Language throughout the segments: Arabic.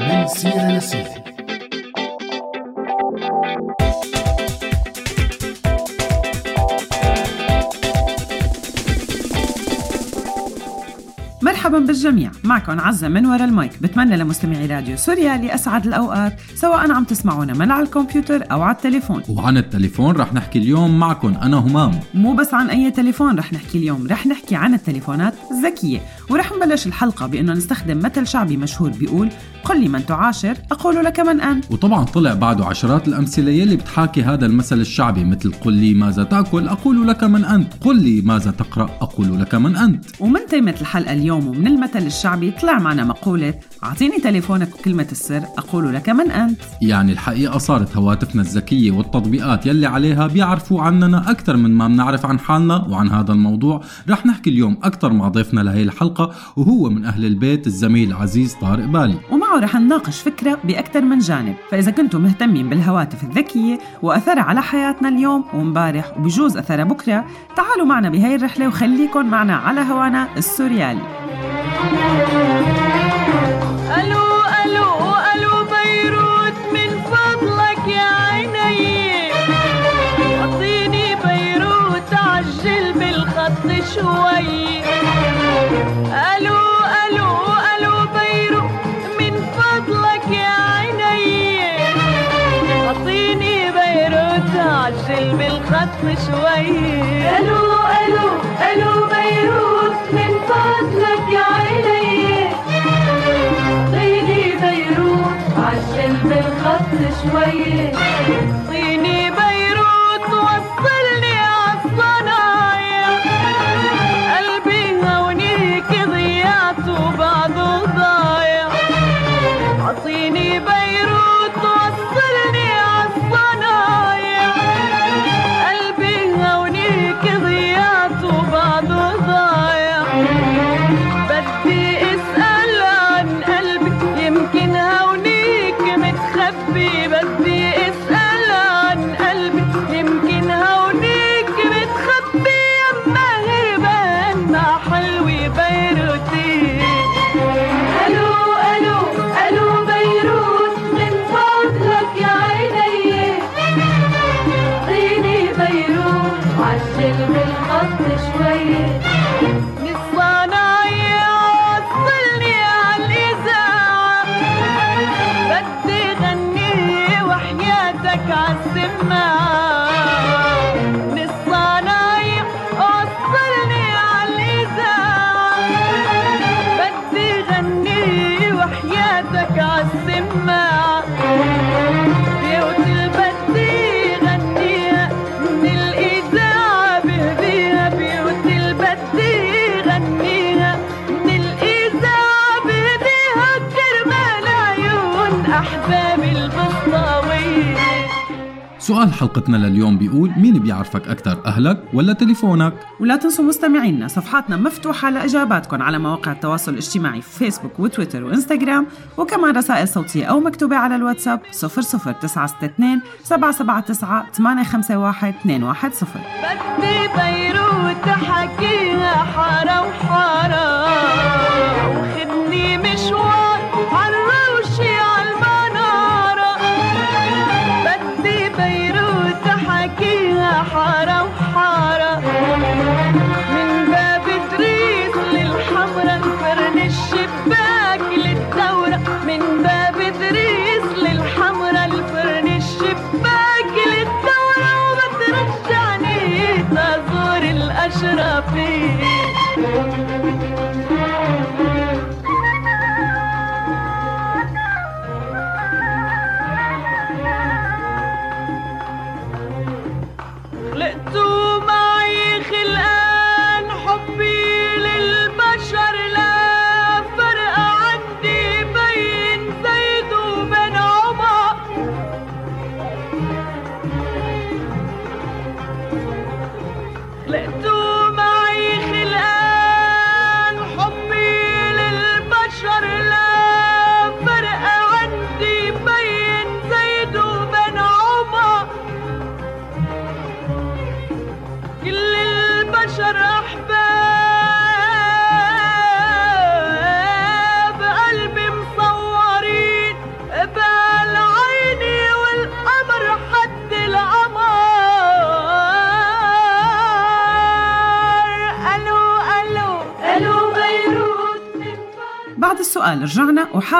من سيرة لسيرة مرحبا بالجميع. معكم عزة من وراء المايك. بتمنى لمستمعي راديو سوريالي أسعد الأوقات سواء عم تسمعونا من على الكمبيوتر أو على التليفون. وعن التليفون رح نحكي اليوم معكم أنا همام. مو بس عن أي تليفون رح نحكي اليوم رح نحكي عن التليفونات الذكية. ورح نبلش الحلقة بأنه نستخدم مثل شعبي مشهور بيقول قل لي من تعاشر أقول لك من أنت وطبعا طلع بعده عشرات الأمثلة يلي بتحاكي هذا المثل الشعبي مثل قل لي ماذا تأكل أقول لك من أنت. قل لي ماذا تقرأ أقول لك من أنت. ومن تيمة الحلقة اليوم ومن المثل الشعبي طلع معنا مقولة أعطيني تليفونك وكلمة السر أقول لك من أنت. يعني الحقيقة صارت هواتفنا الذكية والتطبيقات يلي عليها بيعرفوا عننا أكثر من ما بنعرف عن حالنا وعن هذا الموضوع. رح نحكي اليوم أكثر مع ضيفنا لهي الحلقة. وهو من أهل البيت الزميل العزيز طارق بالي. ومعه رح نناقش فكرة بأكثر من جانب فإذا كنتم مهتمين بالهواتف الذكية وأثرها على حياتنا اليوم ومبارح وبجوز أثرها بكرة تعالوا معنا بهاي الرحلة وخليكن معنا على هوانا السوريالي. شوي. ألو ألو ألو بيروت من فضلك يا عيني. اعطيني بيروت عجل بالخط شوي. اعطيني سؤال حلقتنا لليوم بيقول مين بيعرفك أكثر أهلك ولا تليفونك؟ ولا تنسوا مستمعينا صفحاتنا مفتوحة لإجاباتكم على مواقع التواصل الاجتماعي في فيسبوك وتويتر وإنستغرام وكمان رسائل صوتية أو مكتوبة على الواتساب 00962 779 851 210 بدي بيروت حكيها حارة وحارة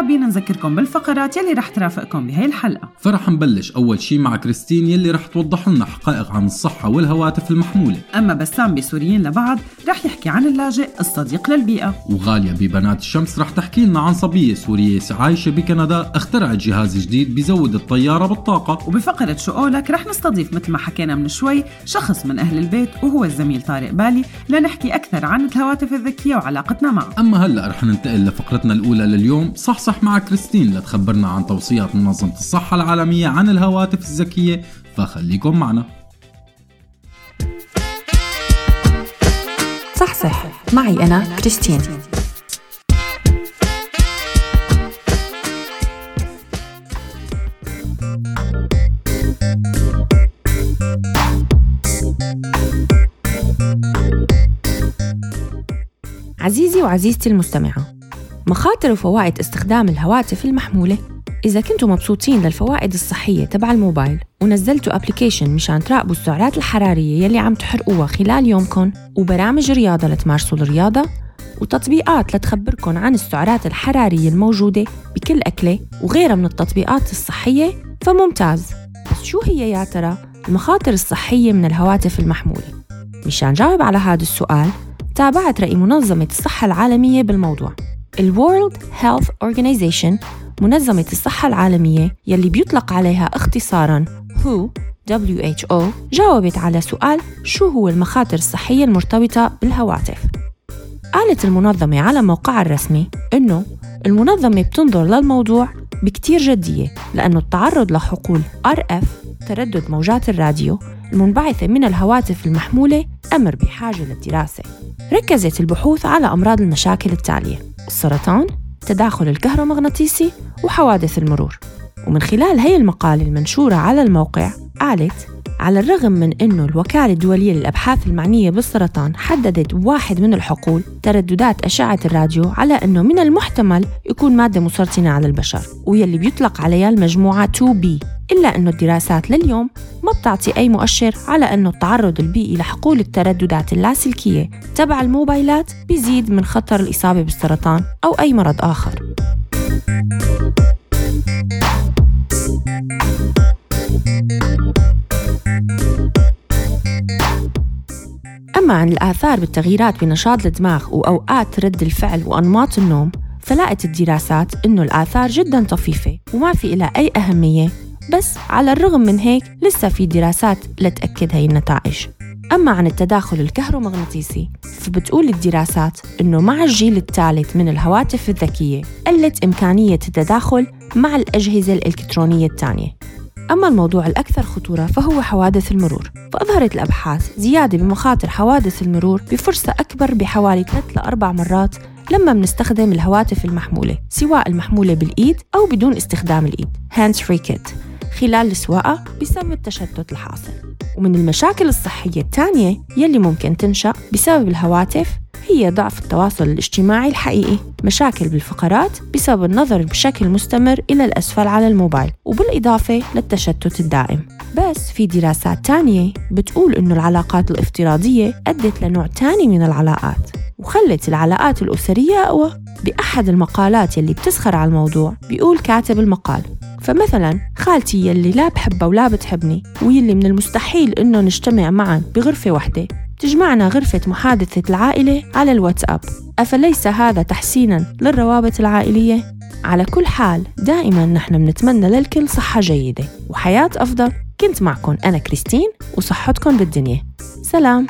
وحابين نذكركم بالفقرات يلي رح ترافقكم بهي الحلقة. فرح نبلش أول شي مع كريستين يلي رح توضح لنا حقائق عن الصحة والهواتف المحمولة. أما بسام بسوريين لبعض رح يحكي عن اللاجئ الصديق للبيئة. وغالية ببنات الشمس رح تحكي لنا عن صبية سورية عايشة بكندا اخترعت جهاز جديد بيزود الطيارة بالطاقة. وبفقرة شو قولك رح نستضيف مثل ما حكينا من شوي شخص من أهل البيت وهو الزميل طارق بالي لنحكي أكثر عن الهواتف الذكية وعلاقتنا معه. أما هلأ رح ننتقل لفقرتنا الأولى لليوم صحصح مع كريستين لتخبرنا عن توصيات منظمة الصحة العالمية عن الهواتف الذكية فخليكم معنا. صحصح. معي أنا كريستين. عزيزي وعزيزتي المستمعة مخاطر وفوائد استخدام الهواتف المحمولة إذا كنتوا مبسوطين للفوائد الصحية تبع الموبايل ونزلتوا ابلكيشن مشان تراقبوا السعرات الحرارية يلي عم تحرقوها خلال يومكم وبرامج رياضة لتمارسوا الرياضة وتطبيقات لتخبركن عن السعرات الحرارية الموجودة بكل أكلة وغيرها من التطبيقات الصحية فممتاز بس شو هي يا ترى المخاطر الصحية من الهواتف المحمولة؟ مشان جاوب على هذا السؤال تابعت رأي منظمة الصحة العالمية بالموضوع ال World Health Organization منظمة الصحة العالمية يلي بيطلق عليها اختصاراً WHO WHO جاوبت على سؤال شو هو المخاطر الصحية المرتبطة بالهواتف؟ قالت المنظمة على موقعها الرسمي إنه المنظمة بتنظر للموضوع بكتير جدية لأنه التعرض لحقول RF تردد موجات الراديو المنبعثة من الهواتف المحمولة أمر بحاجة للدراسة. ركزت البحوث على أمراض المشاكل التالية السرطان، التداخل الكهرومغناطيسي وحوادث المرور. ومن خلال هي المقالة المنشورة على الموقع قالت على الرغم من أنه الوكالة الدولية للأبحاث المعنية بالسرطان حددت واحد من الحقول ترددات أشعة الراديو على أنه من المحتمل يكون مادة مسرطنة على البشر ويلي بيطلق عليها المجموعة 2B إلا أنه الدراسات لليوم ما بتعطي أي مؤشر على أنه التعرض البيئي لحقول الترددات اللاسلكية تبع الموبايلات بيزيد من خطر الإصابة بالسرطان أو أي مرض آخر. أما عن الآثار بالتغييرات بنشاط الدماغ وأوقات رد الفعل وأنماط النوم فلقت الدراسات إنه الآثار جدا طفيفة وما في إلها أي أهمية بس على الرغم من هيك لسه في دراسات لتأكد هي النتائج. أما عن التداخل الكهرومغناطيسي فبتقول الدراسات إنه مع الجيل الثالث من الهواتف الذكية قلت إمكانية التداخل مع الأجهزة الإلكترونية الثانية. أما الموضوع الأكثر خطورة فهو حوادث المرور فأظهرت الأبحاث زيادة بمخاطر حوادث المرور بفرصة أكبر بحوالي 3 ل 4 مرات لما بنستخدم الهواتف المحمولة سواء المحمولة بالإيد أو بدون استخدام الإيد hands free kit خلال السواقة بسبب التشتت الحاصل. ومن المشاكل الصحية الثانية يلي ممكن تنشأ بسبب الهواتف هي ضعف التواصل الاجتماعي الحقيقي. مشاكل بالفقرات بسبب النظر بشكل مستمر إلى الأسفل على الموبايل وبالإضافة للتشتت الدائم. بس في دراسات تانية بتقول إنه العلاقات الافتراضية أدت لنوع تاني من العلاقات وخلت العلاقات الأسرية أقوى. بأحد المقالات يلي بتسخر على الموضوع بيقول كاتب المقال فمثلا خالتي يلي لا بحبها ولا بتحبني ويلي من المستحيل إنه نجتمع معا بغرفة واحدة. تجمعنا غرفة محادثة العائلة على الواتساب. أفليس هذا تحسينا للروابط العائلية؟ على كل حال دائما نحن بنتمنى للكل صحة جيدة. وحياة أفضل. كنت معكم أنا كريستين وصحتكم بالدنيا. سلام.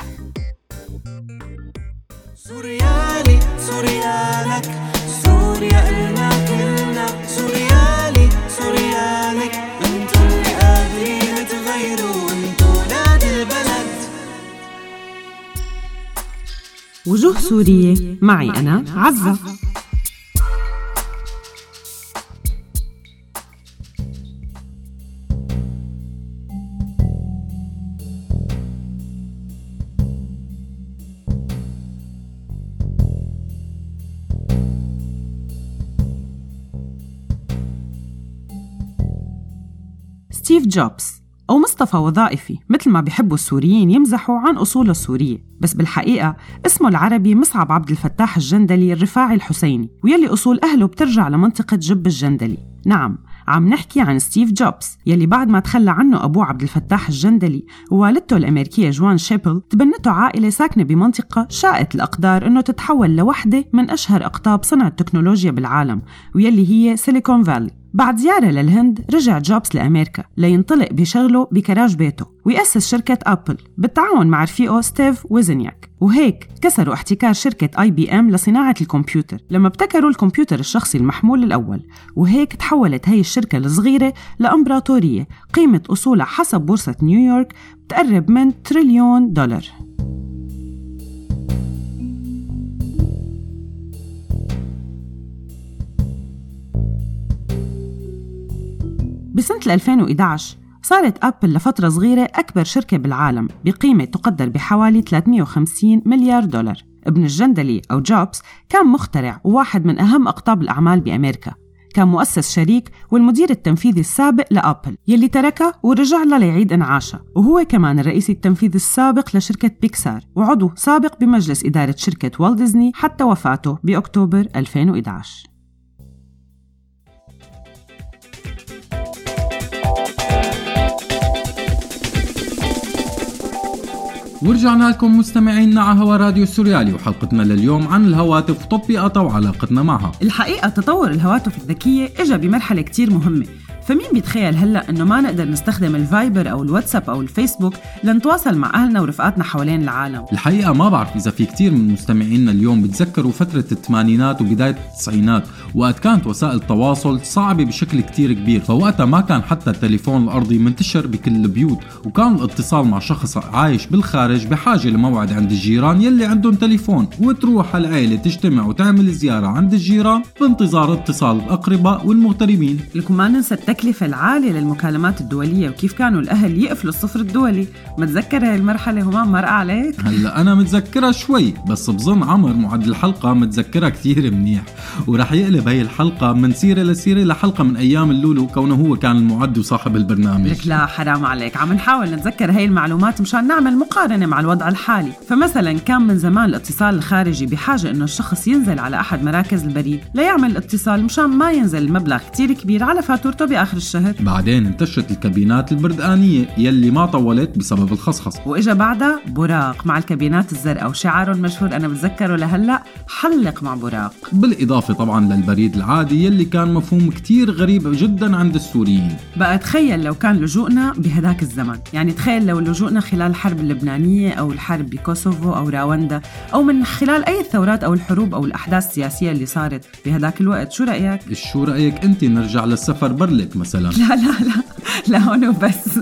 وجوه سورية معي أنا عزة. ستيف جوبز أو مصطفى وظائفي مثل ما بيحبوا السوريين يمزحوا عن أصوله السورية. بس بالحقيقة اسمه العربي مصعب عبد الفتاح الجندلي الرفاعي الحسيني ويلي أصول أهله بترجع لمنطقة جب الجندلي. نعم عم نحكي عن ستيف جوبز يلي بعد ما تخلى عنه أبوه عبد الفتاح الجندلي ووالدته الأمريكية جوان شيبل تبنته عائلة ساكنة بمنطقة شاءت الأقدار أنه تتحول لوحدة من أشهر أقطاب صنع التكنولوجيا بالعالم ويلي هي Silicon Valley بعد زيارة للهند رجع جوبز لأمريكا لينطلق بشغله بكراج بيته ويأسس شركة أبل بالتعاون مع رفيقه ستيف ويزنياك. وهيك كسروا احتكار شركة IBM لصناعة الكمبيوتر لما ابتكروا الكمبيوتر الشخصي المحمول الأول. وهيك تحولت هي الشركة الصغيرة لإمبراطورية قيمة أصولها حسب بورصة نيويورك بتقرب من تريليون دولار. بسنة 2011 صارت أبل لفترة صغيرة أكبر شركة بالعالم بقيمة تقدر بحوالي 350 مليار دولار. ابن الجندلي أو جوبز كان مخترع وواحد من أهم أقطاب الأعمال بأمريكا. كان مؤسس شريك والمدير التنفيذي السابق لأبل يلي تركها ورجع لها ليعيد إنعاشها وهو كمان الرئيس التنفيذي السابق لشركة بيكسار وعضو سابق بمجلس إدارة شركة والت ديزني حتى وفاته بأكتوبر 2011 ورجعنا لكم مستمعينا على هوا راديو سوريالي وحلقتنا لليوم عن الهواتف. وتطبيقاتها وعلاقتنا معها. الحقيقة تطور الهواتف الذكية إجا بمرحلة كتير مهمة. فمين بيتخيل هلأ إنه ما نقدر نستخدم الفايبر أو الواتساب أو الفيسبوك لنتواصل مع أهلنا ورفقاتنا حوالين العالم؟ الحقيقة ما بعرف إذا في كتير من مستمعينا اليوم بتذكروا فترة الثمانينات وبداية التسعينات وقت كانت وسائل التواصل صعبة بشكل كتير كبير. فوقتها ما كان حتى التليفون الأرضي منتشر بكل البيوت وكان الاتصال مع شخص عايش بالخارج بحاجة لموعد عند الجيران يلي عندهم تليفون وتروح العيلة تجتمع وتعمل زيارة عند الجيران بانتظار اتصال الأقرباء والمغتربين. لكم ما ننسى التكلفة العالية للمكالمات الدولية وكيف كانوا الأهل يقفلوا الصفر الدولي. متذكر هاي المرحلة همام مرقة عليك؟ هلا أنا متذكرها شوي بس بظن عمر معد الحلقة متذكرها كثير منيح. ورح يقلب هي الحلقة من سيرة لسيرة لحلقة من أيام اللولو كونه هو كان المعد وصاحب البرنامج. لك لا حرام عليك. عم نحاول نتذكر هاي المعلومات مشان نعمل مقارنة مع الوضع الحالي. فمثلا كان من زمان الاتصال الخارجي بحاجة إنه الشخص ينزل على أحد مراكز البريد. ليعمل الاتصال مشان ما ينزل المبلغ كتير كبير على فاتورته باخر الشهر. بعدين انتشرت الكابينات البردقانيه يلي ما طولت بسبب الخصخص وإجا بعدها براق مع الكابينات الزرقاء وشعاره المشهور أنا بتذكره لهلأ حلق مع براق. بالإضافة طبعا للبريد العادي يلي كان مفهوم كتير غريب جدا عند السوريين. بقى تخيل لو كان لجوءنا بهداك الزمن. يعني تخيل لو لجوءنا خلال الحرب اللبنانية أو الحرب بكوسوفو أو راوندا أو من خلال أي الثورات أو الحروب أو الأحداث السياسية اللي صارت بهداك الوقت. شو رأيك؟ شو رأيك أنت؟ نرجع للسفر مثلا. لا لا لا لا هون وبس.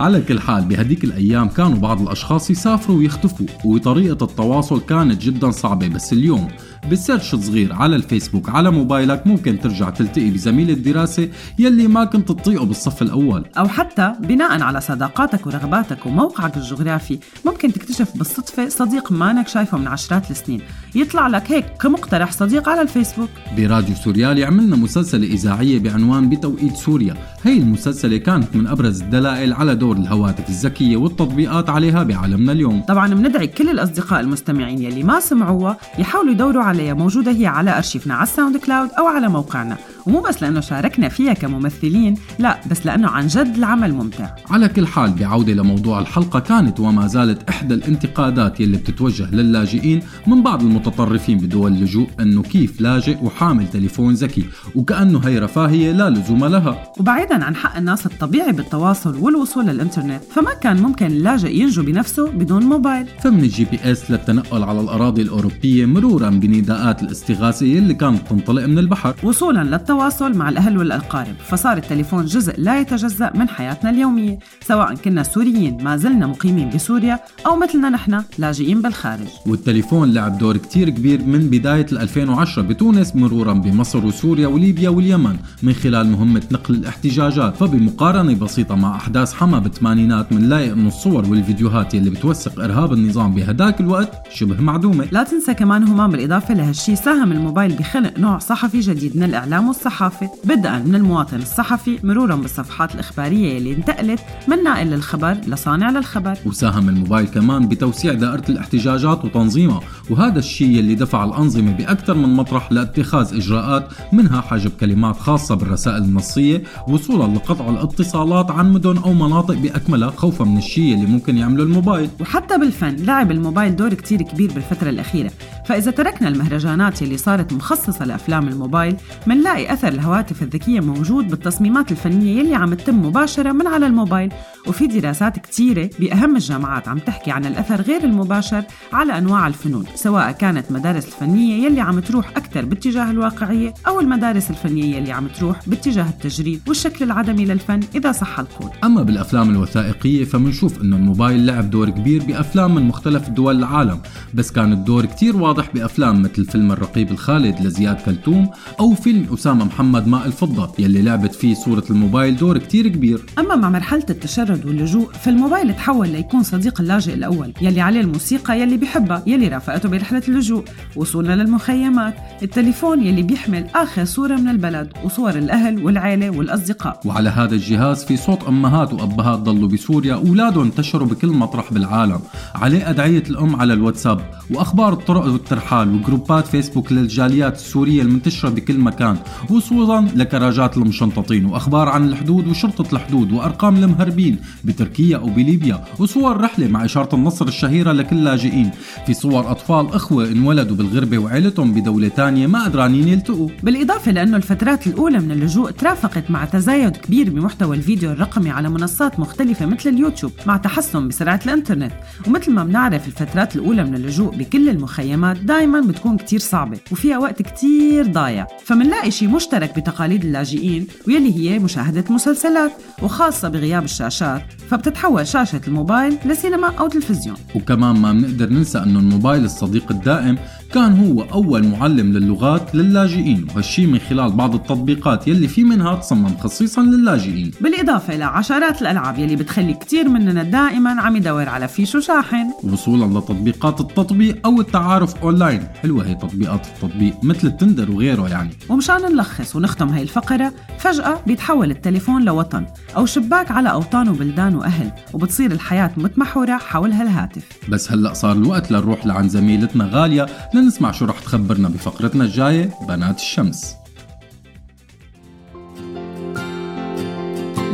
على كل حال بهديك الأيام كانوا بعض الأشخاص يسافروا ويختفوا وطريقة التواصل كانت جدا صعبة بس اليوم ب search صغير على الفيسبوك على موبايلك ممكن ترجع تلتقي بزميل الدراسة يلي ما كنت تطيقه بالصف الأول. أو حتى بناء على صداقاتك ورغباتك وموقعك الجغرافي ممكن تكتشف بالصدفة صديق مانك شايفه من عشرات السنين. يطلع لك هيك كمقترح صديق على الفيسبوك. براديو سوريالي عملنا مسلسلة إذاعية بعنوان بتوقيت سوريا. هي المسلسلة كانت من أبرز الدلائل على دور الهواتف الذكية والتطبيقات عليها بعالمنا اليوم. طبعا بندعي كل الأصدقاء المستمعين يلي ما سمعوها يحاولوا يدوروا عليها موجودة هي على أرشيفنا على ال SoundCloud أو على موقعنا. ومو بس لأنه شاركنا فيها كممثلين لا بس لأنه عن جد العمل ممتع. على كل حال بعودة لموضوع الحلقة كانت وما زالت إحدى الانتقادات يلي بتتوجه للاجئين من بعض المتطرفين بدول اللجوء أنه كيف لاجئ وحامل تليفون ذكي وكأنه هي رفاهية لا لزوم لها. وبعيدا عن حق الناس الطبيعي بالتواصل والوصول للإنترنت فما كان ممكن اللاجئ ينجو بنفسه بدون موبايل. فمن ال GPS للتنقل على الأراضي الأوروبية مرورا بنداءات الاستغاثة يلي كانت تنطلق من البحر. وصولا للتواصل مع الأهل والأقارب فصار التليفون جزء لا يتجزأ من حياتنا اليومية سواء كنا سوريين ما زلنا مقيمين بسوريا أو مثلنا نحن لاجئين بالخارج. والتليفون لعب دور كتير كبير من بداية 2010 بتونس مرورا بمصر وسوريا وليبيا واليمن من خلال مهمة نقل الاحتجاجات فبمقارنة بسيطة مع أحداث حما بالثمانينات منلاقي أنه الصور والفيديوهات يلي بتوثق إرهاب النظام بهداك الوقت شبه معدومة. لا تنسى كمان همام بالإضافة لهالشي ساهم الموبايل بخلق نوع صحفي جديد من الإعلام والصحافة. الصحافة. بدءا من المواطن الصحفي مرورا بالصفحات الإخبارية اللي انتقلت من ناقل للخبر لصانع للخبر. وساهم الموبايل كمان بتوسيع دائرة الاحتجاجات وتنظيمها وهذا الشيء اللي دفع الأنظمة بأكثر من مطرح لاتخاذ إجراءات منها حجب كلمات خاصة بالرسائل النصية وصولا لقطع الاتصالات عن مدن أو مناطق بأكملها خوفا من الشيء اللي ممكن يعمله الموبايل. وحتى بالفن لعب الموبايل دور كتير كبير بالفترة الأخيرة. فإذا تركنا المهرجانات اللي صارت مخصصة لأفلام الموبايل منلاقي أثر الهواتف الذكية موجود بالتصميمات الفنية يلي عم تتم مباشرة من على الموبايل. وفي دراسات كتيرة بأهم الجامعات عم تحكي عن الأثر غير المباشر على أنواع الفنون. سواء كانت مدارس الفنية يلي عم تروح أكثر باتجاه الواقعية أو المدارس الفنية يلي عم تروح باتجاه التجريد والشكل العدمي للفن إذا صح القول أما بالأفلام الوثائقية فمنشوف إنه الموبايل لعب دور كبير بأفلام من مختلف دول العالم بس كان الدور كتير واضح بأفلام مثل فيلم الرقيب الخالد لزياد كلثوم أو فيلم أسامة محمد ماء الفضة يلي لعبت فيه صورة الموبايل دور كتير كبير. أما مع مرحلة التشرد واللجوء فالموبايل تحول ليكون صديق اللاجئ الأول يلي عليه الموسيقى يلي بيحبها يلي رافقته برحلة اللجوء. وصولنا للمخيمات. التليفون يلي بيحمل آخر صورة من البلد وصور الأهل والعيلة والأصدقاء. وعلى هذا الجهاز في صوت أمهات وأبهات ضلوا بسوريا أولادهم انتشروا بكل مطرح بالعالم. عليه أدعية الأم على الواتساب. وأخبار الطرق والترحال وجروبات فيسبوك للجاليات السورية المنتشرة بكل مكان. وصولا لكراجات المشنططين. وأخبار عن الحدود وشرطة الحدود وأرقام المهربين بتركيا أو بليبيا. وصور رحلة مع إشارة النصر الشهيرة لكل لاجئين في صور أطفال أخوة انولدوا بالغربة وعيلتهم بدولة تانية ما قدرانين يلتقوا بالإضافة لأنه الفترات الأولى من اللجوء ترافقت مع تزايد كبير بمحتوى الفيديو الرقمي على منصات مختلفة مثل اليوتيوب مع تحسن بسرعة الإنترنت. ومثل ما بنعرف الفترات الأولى من اللجوء بكل المخيمات دايما بتكون كتير صعبة وفيها وقت كتير ضايع. فمنلاقي شيء مشترك بتقاليد اللاجئين ويلي هي مشاهدة مسلسلات وخاصة بغياب الشاشات فبتتحول شاشة الموبايل لسينما أو تلفزيون. وكمان ما بنقدر ننسى إنه الموبايل الصديق الدائم كان هو أول معلم للغات للاجئين وهالشي من خلال بعض التطبيقات يلي في منها تصمم خصيصا للاجئين. بالإضافة لعشرات الألعاب يلي بتخلي كتير مننا دائما عم يدور على فيش وشاحن وصولا لتطبيقات التطبيق أو التعارف أونلاين. حلوة هي تطبيقات التطبيق مثل التندر وغيره يعني. ومشان نلخص ونختم هاي الفقرة فجأة بيتحول التليفون لوطن أو شباك على أوطان وبلدان وأهل وبتصير الحياة متمحورة حول هالهاتف. بس هلأ صار الوقت لنروح لعند زميلتنا غالية لنسمع شو رح تخبرنا بفقرتنا الجاية بنات الشمس.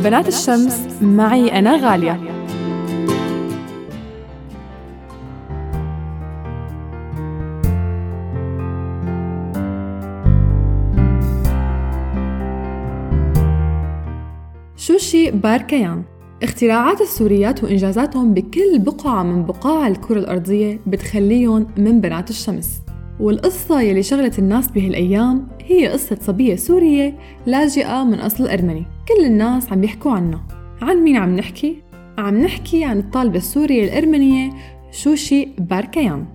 بنات الشمس معي أنا غالية. شوشي باركيان اختراعات السوريات وإنجازاتهم بكل بقعة من بقاع الكرة الأرضية بتخليهم من بنات الشمس. والقصة يلي شغلت الناس بهالأيام هي قصة صبية سورية لاجئة من أصل أرمني. كل الناس عم يحكوا عنها. عن مين عم نحكي؟ عم نحكي عن الطالبة السورية الأرمنية شوشي باركيان.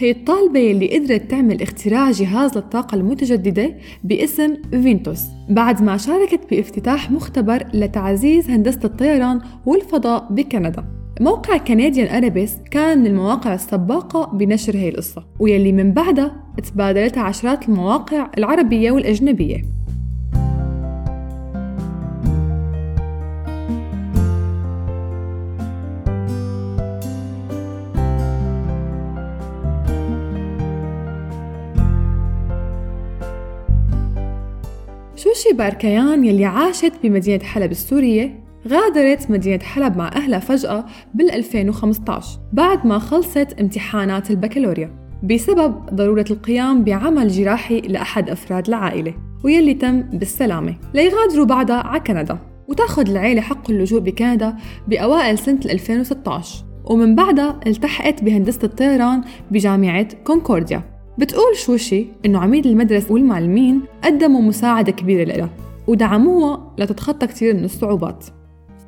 هي الطالبة يلي قدرت تعمل اختراع جهاز للطاقة المتجددة باسم فينتوس بعد ما شاركت بافتتاح مختبر لتعزيز هندسة الطيران والفضاء بكندا. موقع كنديان أرابيس كان من المواقع السباقة بنشر هي القصة ويلي من بعدها تبادلتها عشرات المواقع العربية والأجنبية. شوشي باركيان يلي عاشت بمدينة حلب السورية غادرت مدينة حلب مع أهلها فجأة بال 2015 بعد ما خلصت امتحانات البكالوريا بسبب ضرورة القيام بعمل جراحي لأحد أفراد العائلة ويلي تم بالسلامة. ليغادروا بعدها على كندا وتأخذ العيلة حق اللجوء بكندا بأوائل سنة 2016 ومن بعدها التحقت بهندسة الطيران بجامعة كونكورديا. بتقول شوشي إنه عميد المدرسة والمعلمين قدموا مساعدة كبيرة لها ودعموها لتتخطى كثير من الصعوبات.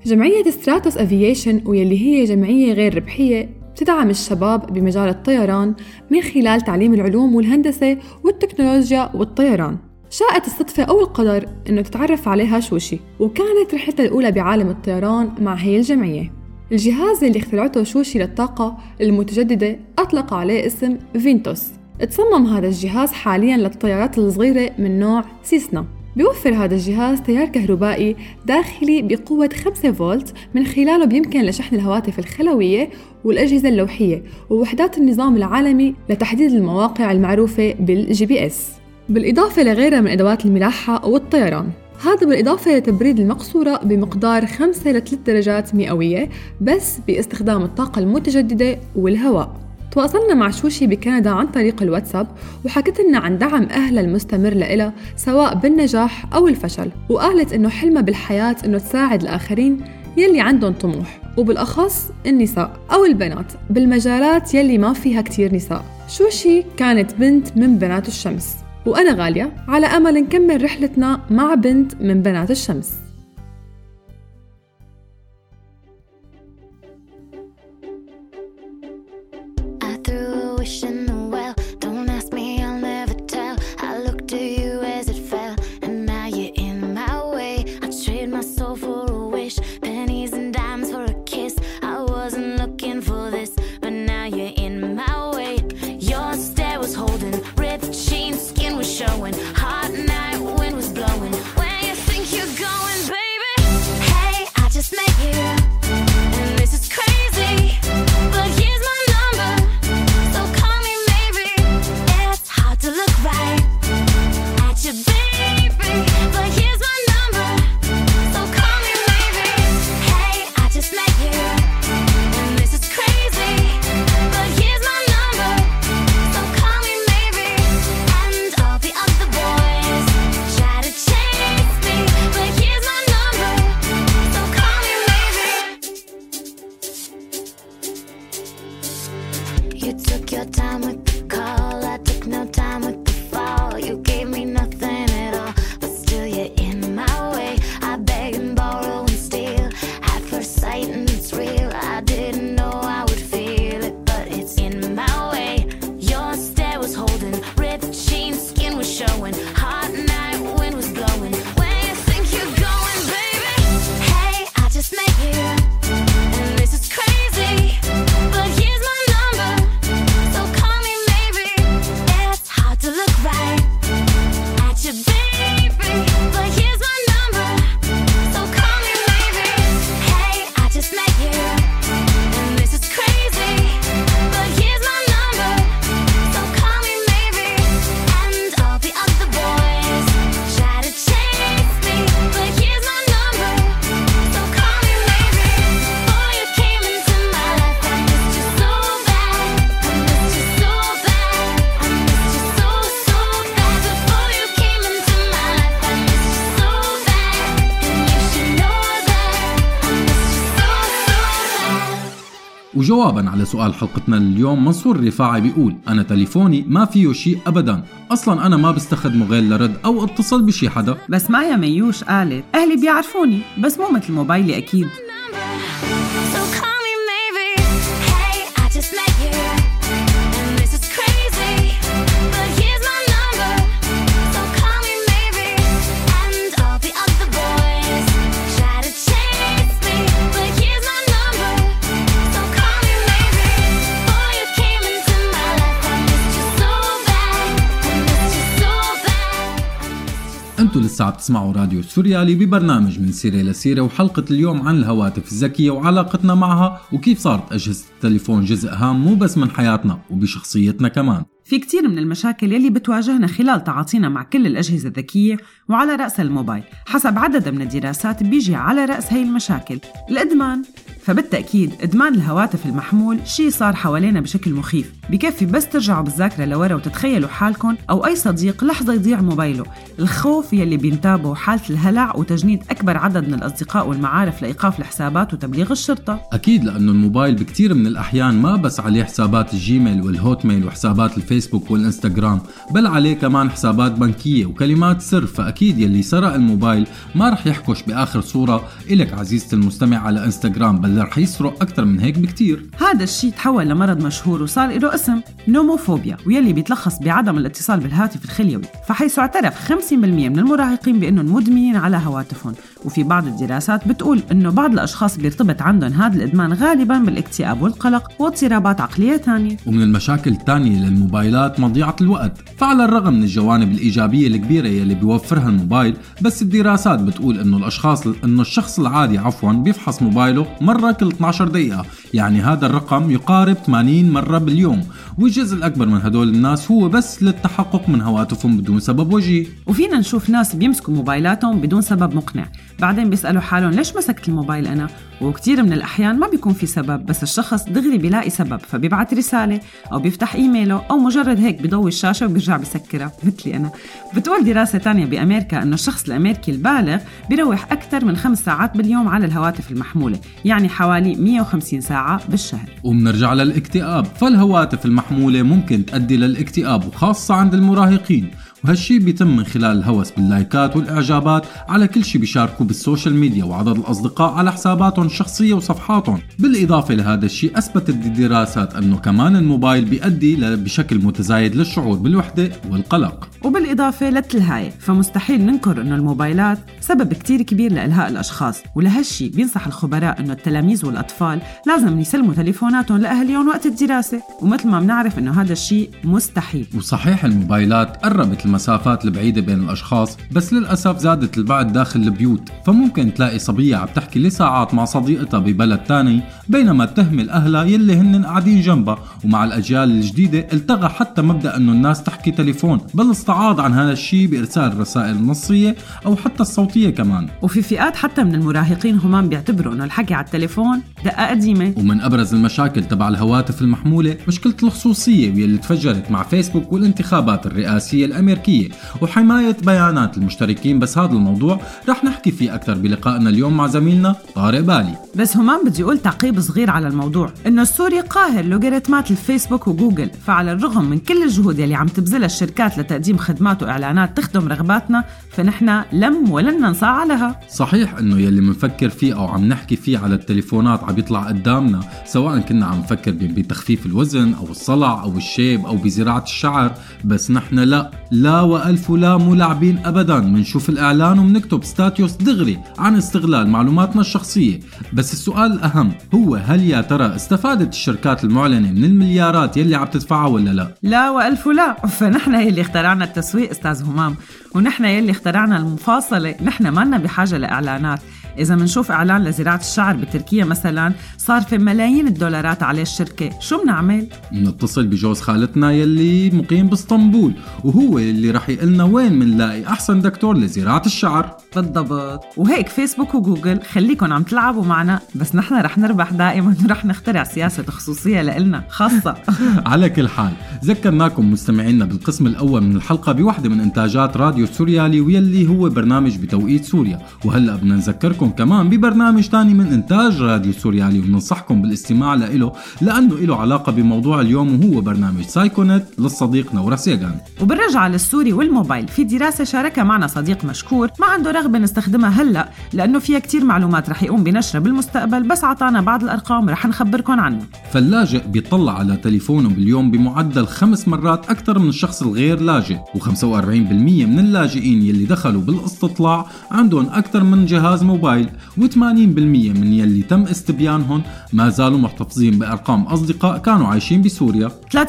جمعية ستراتوس أفييشن واللي هي جمعية غير ربحية بتدعم الشباب بمجال الطيران من خلال تعليم العلوم والهندسة والتكنولوجيا والطيران. شاءت الصدفة أو القدر إنه تتعرف عليها شوشي وكانت رحلتها الأولى بعالم الطيران مع هي الجمعية. الجهاز اللي اخترعته شوشي للطاقة المتجددة أطلق عليه اسم فينتوس تصمم هذا الجهاز حاليا للطيارات الصغيرة من نوع سيسنا. بيوفر هذا الجهاز تيار كهربائي داخلي بقوة 5 فولت من خلاله بيمكن لشحن الهواتف الخلوية والأجهزة اللوحية ووحدات النظام العالمي لتحديد المواقع المعروفة بال GPS. بالإضافة لغيرها من أدوات الملاحة والطيران. هذا بالإضافة لتبريد المقصورة بمقدار 5 ل 3 درجات مئوية بس باستخدام الطاقة المتجددة والهواء. تواصلنا مع شوشي بكندا عن طريق الواتساب وحكت لنا عن دعم أهلها المستمر لإلها سواء بالنجاح أو الفشل. وقالت إنه حلمها بالحياة إنه تساعد الآخرين يلي عندهم طموح. وبالأخص النساء أو البنات بالمجالات يلي ما فيها كتير نساء. شوشي كانت بنت من بنات الشمس. وأنا غالية على أمل نكمل رحلتنا مع بنت من بنات الشمس. وجوابا على سؤال حلقتنا اليوم منصور رفاعي بيقول أنا تليفوني ما فيه شيء أبدا. أصلا أنا ما بستخدمه غير لرد أو اتصل بشي حدا. بس مايا ميوش قالت أهلي بيعرفوني بس مو مثل موبايلي أكيد. عم تسمعوا راديو سوريالي ببرنامج من سيرة لسيرة وحلقة اليوم عن الهواتف الذكية وعلاقتنا معها وكيف صارت أجهزة التليفون جزء هام مو بس من حياتنا وبشخصيتنا كمان. في كتير من المشاكل يلي بتواجهنا خلال تعاطينا مع كل الأجهزة الذكية وعلى رأس الموبايل حسب عدد من الدراسات بيجي على رأس هاي المشاكل. الإدمان فبالتأكيد إدمان الهواتف المحمول شيء صار حوالينا بشكل مخيف. بكفي بس ترجعوا بالذاكرة لورا وتتخيلوا حالكم أو أي صديق لحظة يضيع موبايله. الخوف يلي بينتابه حالة الهلع وتجنيد أكبر عدد من الأصدقاء والمعارف لإيقاف الحسابات وتبليغ الشرطة. أكيد لأنه الموبايل بكتير من الأحيان ما بس عليه حسابات الجيميل والهوت ميل وحسابات الفيسبوك والإنستغرام بل عليه كمان حسابات بنكية وكلمات سر فأكيد يلي سرق الموبايل ما رح يحركش بآخر صورة. إلك عزيزتي المستمع على إنستغرام بل رح يسرق أكتر من هيك بكتير. هذا الشيء تحول لمرض مشهور وصار له اسم نوموفوبيا ويلي بيتلخص بعدم الاتصال بالهاتف الخليوي. فحيث اعترف 50% من المراهقين بأنهم مدمنين على هواتفهم. وفي بعض الدراسات بتقول أنه بعض الأشخاص بيرتبط عندهم هذا الإدمان غالبا بالاكتئاب والقلق واضطرابات عقلية تانية. ومن المشاكل الثانية للموبايل الموبايلات مضيعة الوقت. فعلى الرغم من الجوانب الإيجابية الكبيرة يلي بيوفرها الموبايل بس الدراسات بتقول إنه الأشخاص إنه الشخص العادي عفوا بيفحص موبايله مرة كل 12 دقيقة. يعني هذا الرقم يقارب 80 مرة باليوم. والجزء الأكبر من هدول الناس هو بس للتحقق من هواتفهم بدون سبب وجيه. وفينا نشوف ناس بيمسكوا موبايلاتهم بدون سبب مقنع. بعدين بيسألوا حالهم ليش مسكت الموبايل أنا؟ وكتير من الأحيان ما بيكون في سبب بس الشخص دغري بيلاقي سبب فبيبعت رسالة أو بيفتح إيميله أو مجرد هيك بيضوي الشاشة وبيرجع بيسكرها مثلي أنا. بتقول دراسة تانية بأمريكا أنه الشخص الأمريكي البالغ بيروح أكثر من خمس ساعات باليوم على الهواتف المحمولة يعني حوالي 150 ساعة بالشهر. وبنرجع للاكتئاب. فالهواتف المحمولة ممكن تؤدي للاكتئاب وخاصة عند المراهقين. وهالشي بيتم من خلال الهوس بال likes والإعجابات على كل شي بيشاركوه بال social media وعدد الأصدقاء على حساباتهم الشخصية وصفحاتهم. بالإضافة لهذا الشيء أثبتت الدراسات إنه كمان الموبايل بيؤدي بشكل متزايد للشعور بالوحدة والقلق. وبالإضافة للتلهاية فمستحيل ننكر أنه الموبايلات سبب كتير كبير لإلهاء الأشخاص. ولهالشي بينصح الخبراء أنه التلاميذ والأطفال لازم يسلموا تليفوناتهم لأهلهم وقت الدراسة. ومثل ما بنعرف أنه هذا الشيء مستحيل. وصحيح الموبايلات قربت المسافات البعيدة بين الأشخاص بس للأسف زادت البعد داخل البيوت. فممكن تلاقي صبية عم تحكي لساعات مع صديقتها ببلد تاني بينما تهمل أهلها يلي هن قاعدين جنبها. ومع الأجيال الجديدة التغى حتى مبدأ أنه الناس تحكي تليفون بل استعاض عن هذا الشيء بإرسال الرسائل النصية أو حتى الصوتية كمان. وفي فئات حتى من المراهقين همان بيعتبروا أنه الحكي على التليفون دقة قديمة. ومن أبرز المشاكل تبع الهواتف المحمولة مشكلة الخصوصية واللي تفجرت مع فيسبوك والانتخابات الرئاسية الأمريكية. وحماية بيانات المشتركين بس هذا الموضوع رح نحكي فيه أكثر بلقائنا اليوم مع زميلنا طارق بالي. بس هما بدي أقول تعقيب صغير على الموضوع إنه السوري قاهر لوغاريتمات الفيسبوك وجوجل فعلى الرغم من كل الجهود يلي عم تبذلها الشركات لتقديم خدمات وإعلانات تخدم رغباتنا فنحن لم ولن ننصاع لها صحيح إنه يلي منفكر فيه أو عم نحكي فيه على التليفونات عم يطلع قدامنا سواء كنا عم نفكر بتخفيف الوزن أو الصلع أو الشيب أو بزراعة الشعر بس نحن لا لا وألف لا مو لاعبين ابدا منشوف الإعلان وبنكتب status دغري عن استغلال معلوماتنا الشخصية. بس السؤال الأهم هو هل يا ترى استفادت الشركات المعلنة من المليارات يلي عم تدفعها ولا لا؟ لا وألف لا. فنحن يلي اخترعنا التسويق أستاذ همام. ونحن يلي اخترعنا المفاصلة. نحن ما لنا بحاجة لإعلانات. إذا منشوف إعلان لزراعة الشعر بتركيا مثلا صارفة ملايين الدولارات عليه الشركة. شو بنعمل؟ نتصل بجوز خالتنا يلي مقيم باسطنبول وهو اللي رح يقلنا وين منلاقي أحسن دكتور لزراعة الشعر. بالضبط. وهيك فيسبوك وجوجل خليكن عم تلعبوا معنا بس نحن رح نربح دائما ورح نخترع سياسة خصوصية لإلنا. خاصة. على كل حال ذكرناكم مستمعينا بالقسم الأول من الحلقة بوحدة من إنتاجات راديو سوريالي واللي هو برنامج بتوقيت سوريا. وهلأ بدنا نذكركم كمان ببرنامج تاني من إنتاج راديو سوريالي وبننصحكم بالاستماع له لأنه له علاقة بموضوع اليوم وهو برنامج سايكونت للصديق نورس ياغان وبالرجعة للسوري والموبايل في دراسة شاركها معنا صديق مشكور ما عنده رغبة نستخدمها هلأ لأنه فيها كتير معلومات رح يقوم بنشرها بالمستقبل بس عطانا بعض الأرقام رح نخبركم عنها فاللاجئ بيطلع على تليفونه باليوم بمعدل خمس مرات أكثر من الشخص الغير لاجئ و45% من اللاجئين يلي دخلوا بالإستطلاع عندهم أكثر من جهاز موبايل. و80% من يلي تم استبيانهم ما زالوا محتفظين بأرقام أصدقاء كانوا عايشين بسوريا. 30%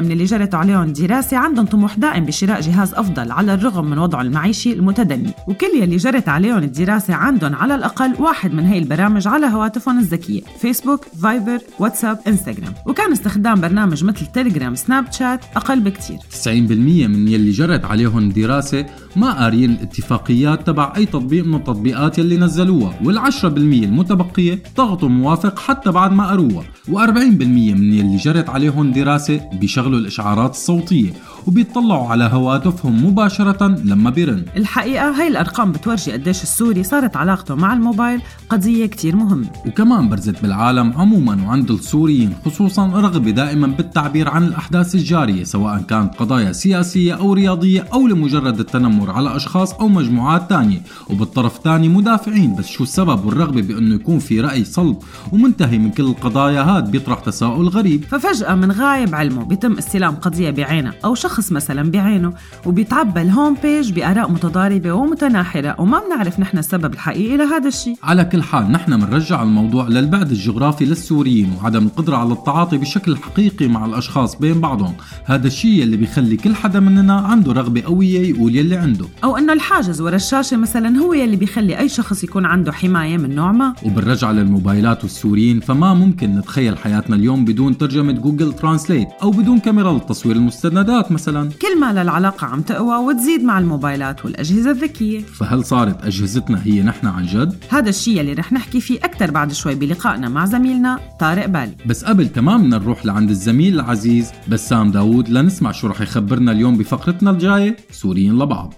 من اللي جرت عليهم دراسة عندهم طموح دائم بشراء جهاز أفضل على الرغم من وضعه المعيشي المتدني. وكل يلي جرت عليهم الدراسة عندهم على الأقل واحد من هي البرامج على هواتفهم الذكية فيسبوك، فايبر، واتساب، انستغرام وكان استخدام برنامج مثل تليجرام سناب شات أقل بكتير. 90% من يلي جرت عليهم دراسة ما قاريين الاتفاقيات تبع أي تطبيق من التطبيقات يلي نزلوها وال10% المتبقية ضغطوا موافق حتى بعد ما قروها و40% من يلي جرت عليهم دراسة بيشغلوا الإشعارات الصوتية. وبيطلعوا على هواتفهم مباشرة لما بيرن. الحقيقة هاي الأرقام بتورجي قديش السوري صارت علاقته مع الموبايل قضية كتير مهمة. وكمان برزت بالعالم عموما وعند السوريين خصوصا رغبة دائما بالتعبير عن الأحداث الجارية سواء كانت قضايا سياسية أو رياضية أو لمجرد التنمر على أشخاص أو مجموعات تانية. وبالطرف الثاني مدافعين بس شو السبب والرغبة بأنه يكون في رأي صلب؟ ومنتهي من كل القضايا هاد بيطرح تساؤل غريب. ففجأة من غايب علمه بيتم استلام قضية بعينها أو شخص شخص مثلا بعينه وبيتعبى الهوم بيج بآراء متضاربة ومتناحرة وما بنعرف نحن السبب الحقيقي لهذا الشيء. على كل حال نحن منرجع الموضوع للبعد الجغرافي للسوريين وعدم القدرة على التعاطي بشكل حقيقي مع الأشخاص بين بعضهم. هذا الشيء اللي بيخلي كل حدا مننا عنده رغبة قوية يقول يلي عنده. أو إنه الحاجز ورا الشاشة مثلا هو يلي بيخلي أي شخص يكون عنده حماية من نوع ما. وبالرجعة للموبايلات والسوريين فما ممكن نتخيل حياتنا اليوم بدون ترجمة جوجل translate أو بدون كاميرا لتصوير المستندات. مثلا كل ما للعلاقة عم تقوى وتزيد مع الموبايلات والأجهزة الذكية. فهل صارت أجهزتنا هي نحن عن جد؟ هذا الشيء اللي رح نحكي فيه أكثر بعد شوي بلقائنا مع زميلنا طارق بالي بس قبل بدنا نروح لعند الزميل العزيز بسام داوود لنسمع شو رح يخبرنا اليوم بفقرتنا الجاية سوريين لبعض.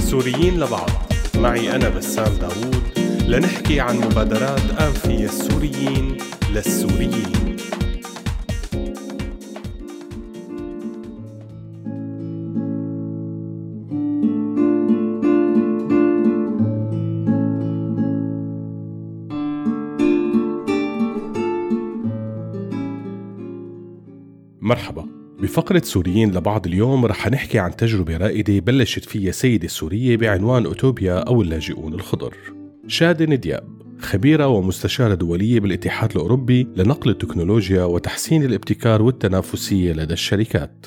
سوريين لبعض. معي أنا بسام داوود لنحكي عن مبادرات فيها السوريين للسوريين. مرحبا. بفقرة سوريين لبعض اليوم رح نحكي عن تجربة رائدة بلشت فيها سيدة سورية بعنوان أوتوبيا أو اللاجئون الخضر. شادن دياب خبيرة ومستشارة دولية بالاتحاد الأوروبي لنقل التكنولوجيا وتحسين الابتكار والتنافسية لدى الشركات.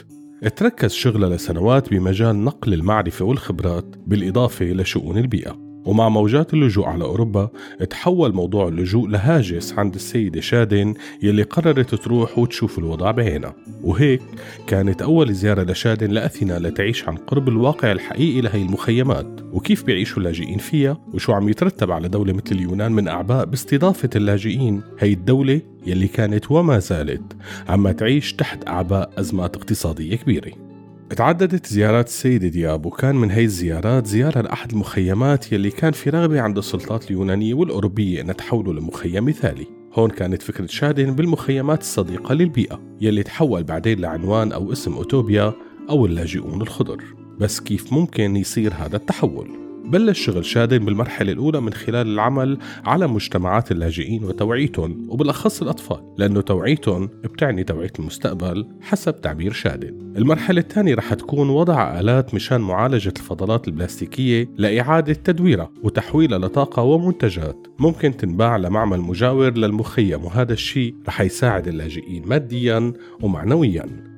تركز شغلها لسنوات بمجال نقل المعرفة والخبرات بالإضافة لشؤون البيئة. ومع موجات اللجوء على أوروبا تحول موضوع اللجوء لهاجس عند السيدة شادن يلي قررت تروح وتشوف الوضع بعينها. وهيك كانت أول زيارة لشادن لأثينا لتعيش عن قرب الواقع الحقيقي لهي المخيمات. وكيف بيعيشوا اللاجئين فيها؟ وشو عم يترتب على دولة مثل اليونان من أعباء باستضافة اللاجئين؟ هي الدولة يلي كانت وما زالت عم تعيش تحت أعباء أزمات اقتصادية كبيرة. تعددت زيارات السيدة دياب وكان من هي الزيارات زيارة لأحد المخيمات يلي كان في رغبة عند السلطات اليونانية والأوروبية أن تحوله لمخيم مثالي هون كانت فكرة شادن بالمخيمات الصديقة للبيئة يلي تحول بعدين لعنوان أو اسم أوتوبيا أو اللاجئون الخضر بس كيف ممكن يصير هذا التحول؟ بلش شغل شادن بالمرحلة الأولى من خلال العمل على مجتمعات اللاجئين وتوعيتهم وبالأخص الأطفال لأنه توعيتهم بتعني توعية المستقبل حسب تعبير شادن المرحلة الثانية رح تكون وضع آلات مشان معالجة الفضلات البلاستيكية لإعادة تدويرها وتحويلها لطاقة ومنتجات. ممكن تنباع لمعمل مجاور للمخيم وهذا الشيء رح يساعد اللاجئين ماديا ومعنويا.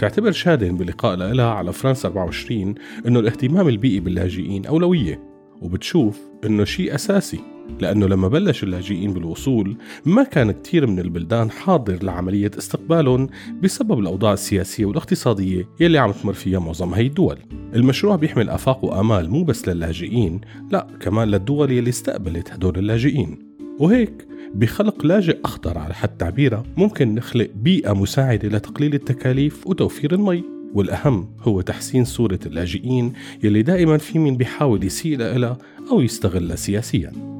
تعتبر شادن بلقاء لها على فرنسا 24 إنه الاهتمام البيئي باللاجئين أولوية وبتشوف إنه شيء أساسي لأنه لما بلش اللاجئين بالوصول ما كان كتير من البلدان حاضر لعملية استقبالهم بسبب الأوضاع السياسية والاقتصادية يلي عم تمر فيها معظم هي الدول. المشروع بيحمل آفاق وآمال مو بس للاجئين، لا كمان للدول يلي استقبلت هدول اللاجئين. وهيك بخلق لاجئ أخضر على حد تعبيرها ممكن نخلق بيئة مساعدة لتقليل التكاليف وتوفير المي. والأهم هو تحسين صورة اللاجئين يلي دائما في مين بيحاول يسيء لها أو يستغلها سياسياً.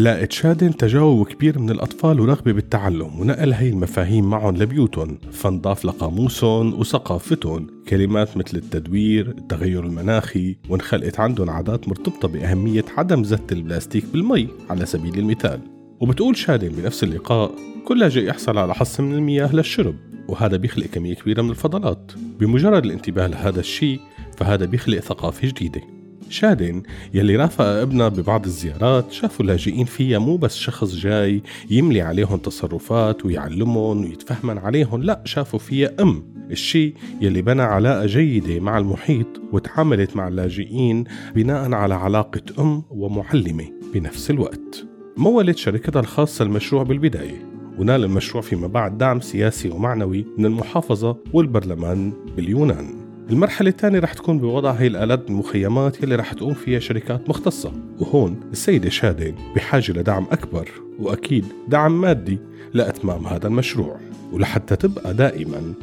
لاقت شادن تجاوب كبير من الأطفال ورغبة بالتعلم ونقل هي المفاهيم معهم لبيوتهم. فانضاف لقاموسهم وثقافتهم. كلمات مثل التدوير التغير المناخي وانخلقت عندهم عادات مرتبطة بأهمية عدم زت البلاستيك بالمي على سبيل المثال. وبتقول شادن بنفس اللقاء كل لاجئ يحصل على حصة من المياه للشرب وهذا بيخلق كمية كبيرة من الفضلات. بمجرد الانتباه لهذا الشيء فهذا بيخلق ثقافة جديدة. شادن يلي رافق ابنها ببعض الزيارات شافوا اللاجئين فيها مو بس شخص جاي يملي عليهم تصرفات ويعلمهم ويتفهمن عليهم لا شافوا فيها أم الشيء يلي بنى علاقة جيدة مع المحيط وتعاملت مع اللاجئين بناء على علاقة أم ومعلمة بنفس الوقت. مولت شركتها الخاصة المشروع بالبداية. ونال المشروع فيما بعد دعم سياسي ومعنوي من المحافظة والبرلمان باليونان. المرحلة الثانية رح تكون بوضع هي الآلات بالمخيمات يلي رح تقوم فيها شركات مختصة. وهون السيدة شادن بحاجة لدعم أكبر وأكيد دعم مادي لأتمام هذا المشروع. ولحتى تبقى دائما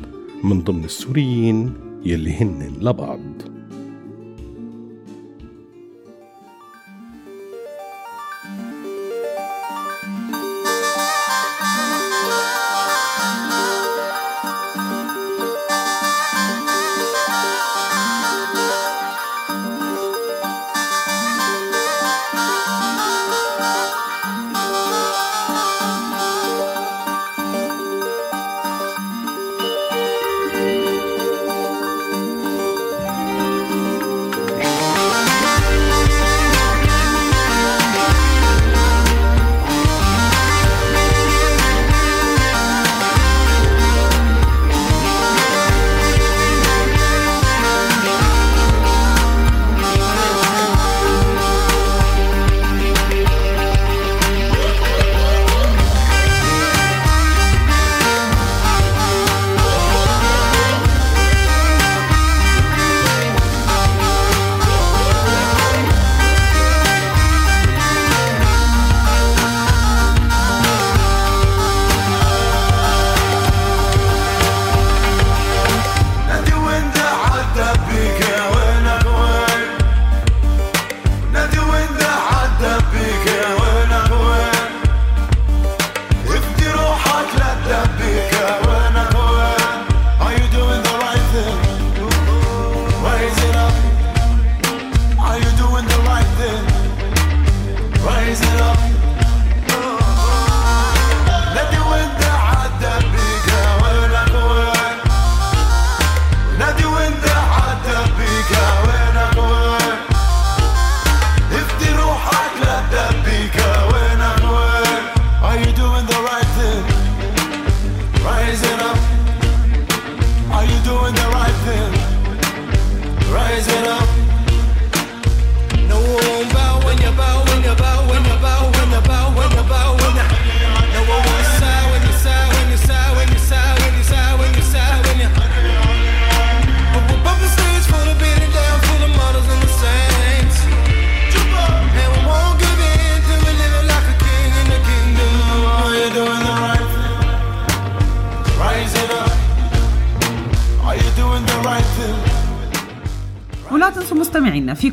من ضمن السوريين يلي هن لبعض.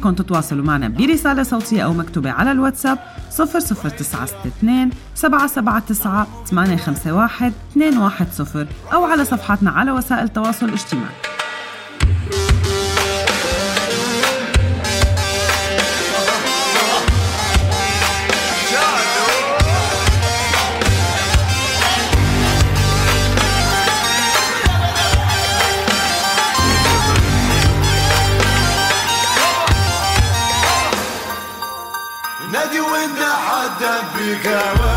فيكم تتواصلوا معنا برسالة صوتية أو مكتوبة على الواتساب 00962 779 851 210 أو على صفحاتنا على وسائل التواصل الاجتماعي. حدا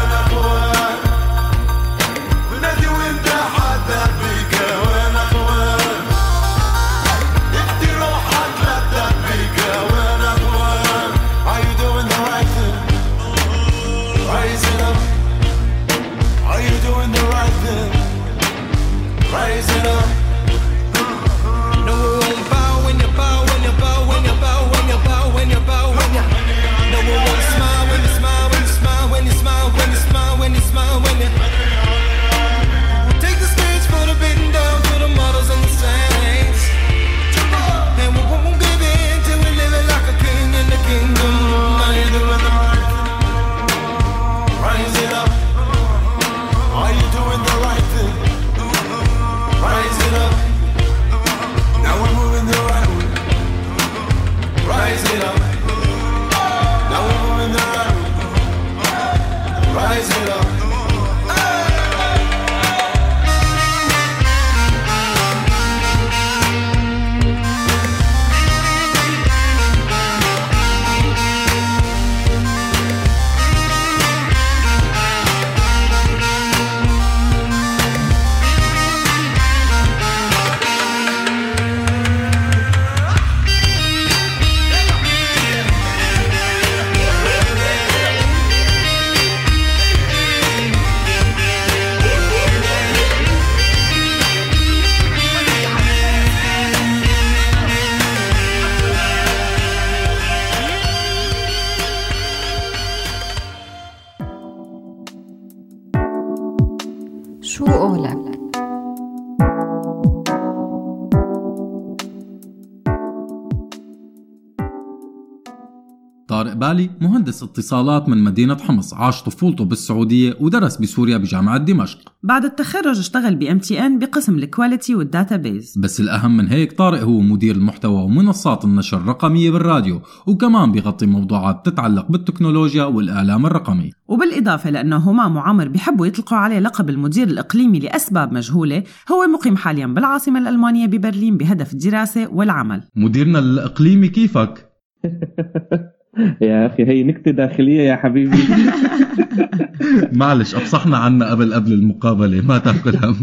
مهندس اتصالات من مدينة حمص. عاش طفولته بالسعودية ودرس بسوريا بجامعة دمشق. بعد التخرج اشتغل ب MTN بقسم ال quality وال database بس الأهم من هيك طارق هو مدير المحتوى ومنصات النشر الرقمية بالراديو وكمان بيغطي موضوعات تتعلق بالتكنولوجيا والإعلام الرقمي وبالإضافة لأنه همام وعمر بيحبوا يطلقوا عليه لقب المدير الإقليمي لأسباب مجهولة هو مقيم حاليا بالعاصمة الألمانية ببرلين بهدف الدراسة والعمل. مديرنا الإقليمي كيفك؟ يا أخي هي نكتة داخلية يا حبيبي. معلش أفصحنا عنا قبل قبل المقابلة ما تأكل هم.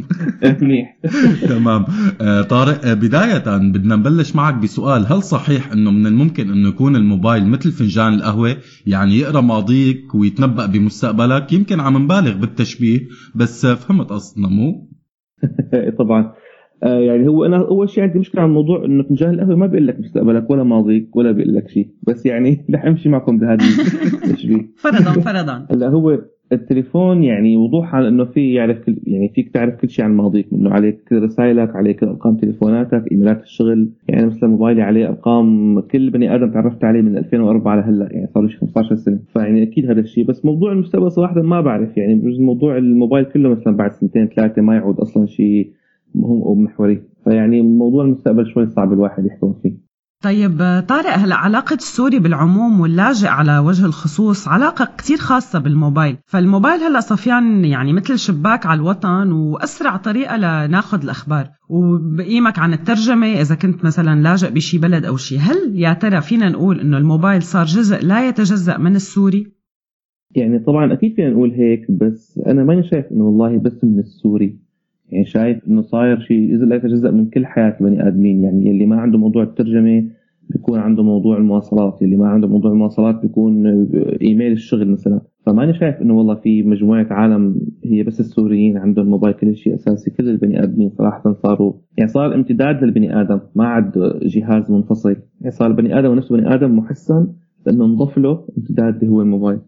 منيح. تمام. آه، طارق آه، بداية بدنا نبلش معك بسؤال. هل صحيح إنه من الممكن إنه يكون الموبايل مثل فنجان القهوة؟ يعني يقرأ ماضيك ويتنبأ بمستقبلك؟ يمكن عم نبالغ بالتشبيه بس فهمت قصدنا مو؟ طبعا. آه يعني هو أنا أول شيء عندي مشكلة على الموضوع إنه فنجان القهوة ما بيقول لك مستقبلك ولا ماضيك ولا بيقول لك شيء. بس يعني رح أمشي معكم بهذا التشبيه. فرضا فرضا. هلأ هو التليفون يعني وضوح على إنه في يعرف كل يعني فيك تعرف كل شيء عن ماضيك إنه عليك رسائلك عليك أرقام تليفوناتك إيميلات الشغل يعني مثلا موبايلي عليه أرقام كل بني آدم تعرفت عليه من 2004 لهلأ يعني صار شي 15 سنة. فيعني أكيد هذا الشيء. بس موضوع المستقبل صراحة ما بعرف يعني موضوع الموبايل كله مثلا بعد سنتين ثلاثة ما يعود أصلا شيء مهم أو محوري. فيعني موضوع المستقبل شوي صعب الواحد يحكم فيه. طيب طارق هلا علاقة السوري بالعموم واللاجئ على وجه الخصوص علاقة كتير خاصة بالموبايل؟ فالموبايل هلا صفيان يعني مثل شباك على الوطن وأسرع طريقة لناخذ الأخبار. وبقيمك عن الترجمة إذا كنت مثلا لاجئ بشي بلد أو شي هل يا ترى فينا نقول إنه الموبايل صار جزء لا يتجزأ من السوري؟ يعني طبعا أكيد فينا نقول هيك بس أنا ماني شايف إنه والله بس من السوري. يعني شايف إنه صاير شيء جزء لا يتجزا من كل حياة البني آدمين. يعني اللي ما عنده موضوع الترجمة بيكون عنده موضوع المواصلات اللي ما عنده موضوع المواصلات بيكون إيميل الشغل مثلا. فماني شايف إنه والله في مجموعة عالم هي بس السوريين عندهم موبايل كل شيء أساسي كل البني آدمين صراحة صاروا. يعني صار امتداد للبني آدم ما عاد جهاز منفصل. يعني صار البني آدم نفسه بني آدم محسن لأنه انضاف له امتداد اللي هو الموبايل.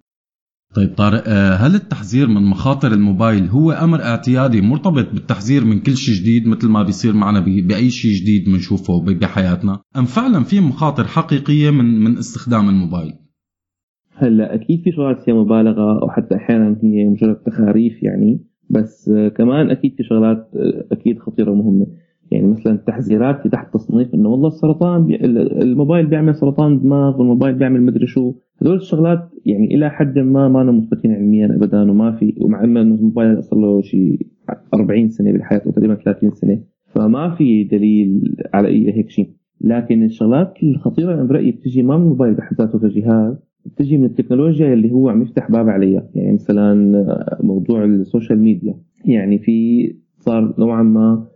طيب طارق آه، هل التحذير من مخاطر الموبايل هو أمر اعتيادي مرتبط بالتحذير من كل شيء جديد مثل ما بيصير معنا بأي شيء جديد بنشوفه بحياتنا؟ أم فعلا في مخاطر حقيقية من من استخدام الموبايل؟ هلأ أكيد في شغلات فيها مبالغة أو حتى أحيانا هي مجرد تخاريف يعني بس آه، كمان أكيد في شغلات آه، أكيد خطيرة ومهمة. يعني مثلا التحذيرات في تحت تصنيف إنه والله السرطان بي... الموبايل بيعمل سرطان دماغ والموبايل بيعمل مدري شو. هدول الشغلات يعني إلى حد ما ما مثبتين علميا ابدا وما في ومع إنه الموبايل صار له شيء 40 سنة بالحياة أو تقريبا 30 سنة فما في دليل على أي هيك شيء. لكن الشغلات الخطيرة أنا برأيي بتجي ما من الموبايل بحد ذاته كجهاز بتجي من التكنولوجيا اللي هو عم يفتح باب عليها. يعني مثلا موضوع ال social media. يعني في صار نوعا ما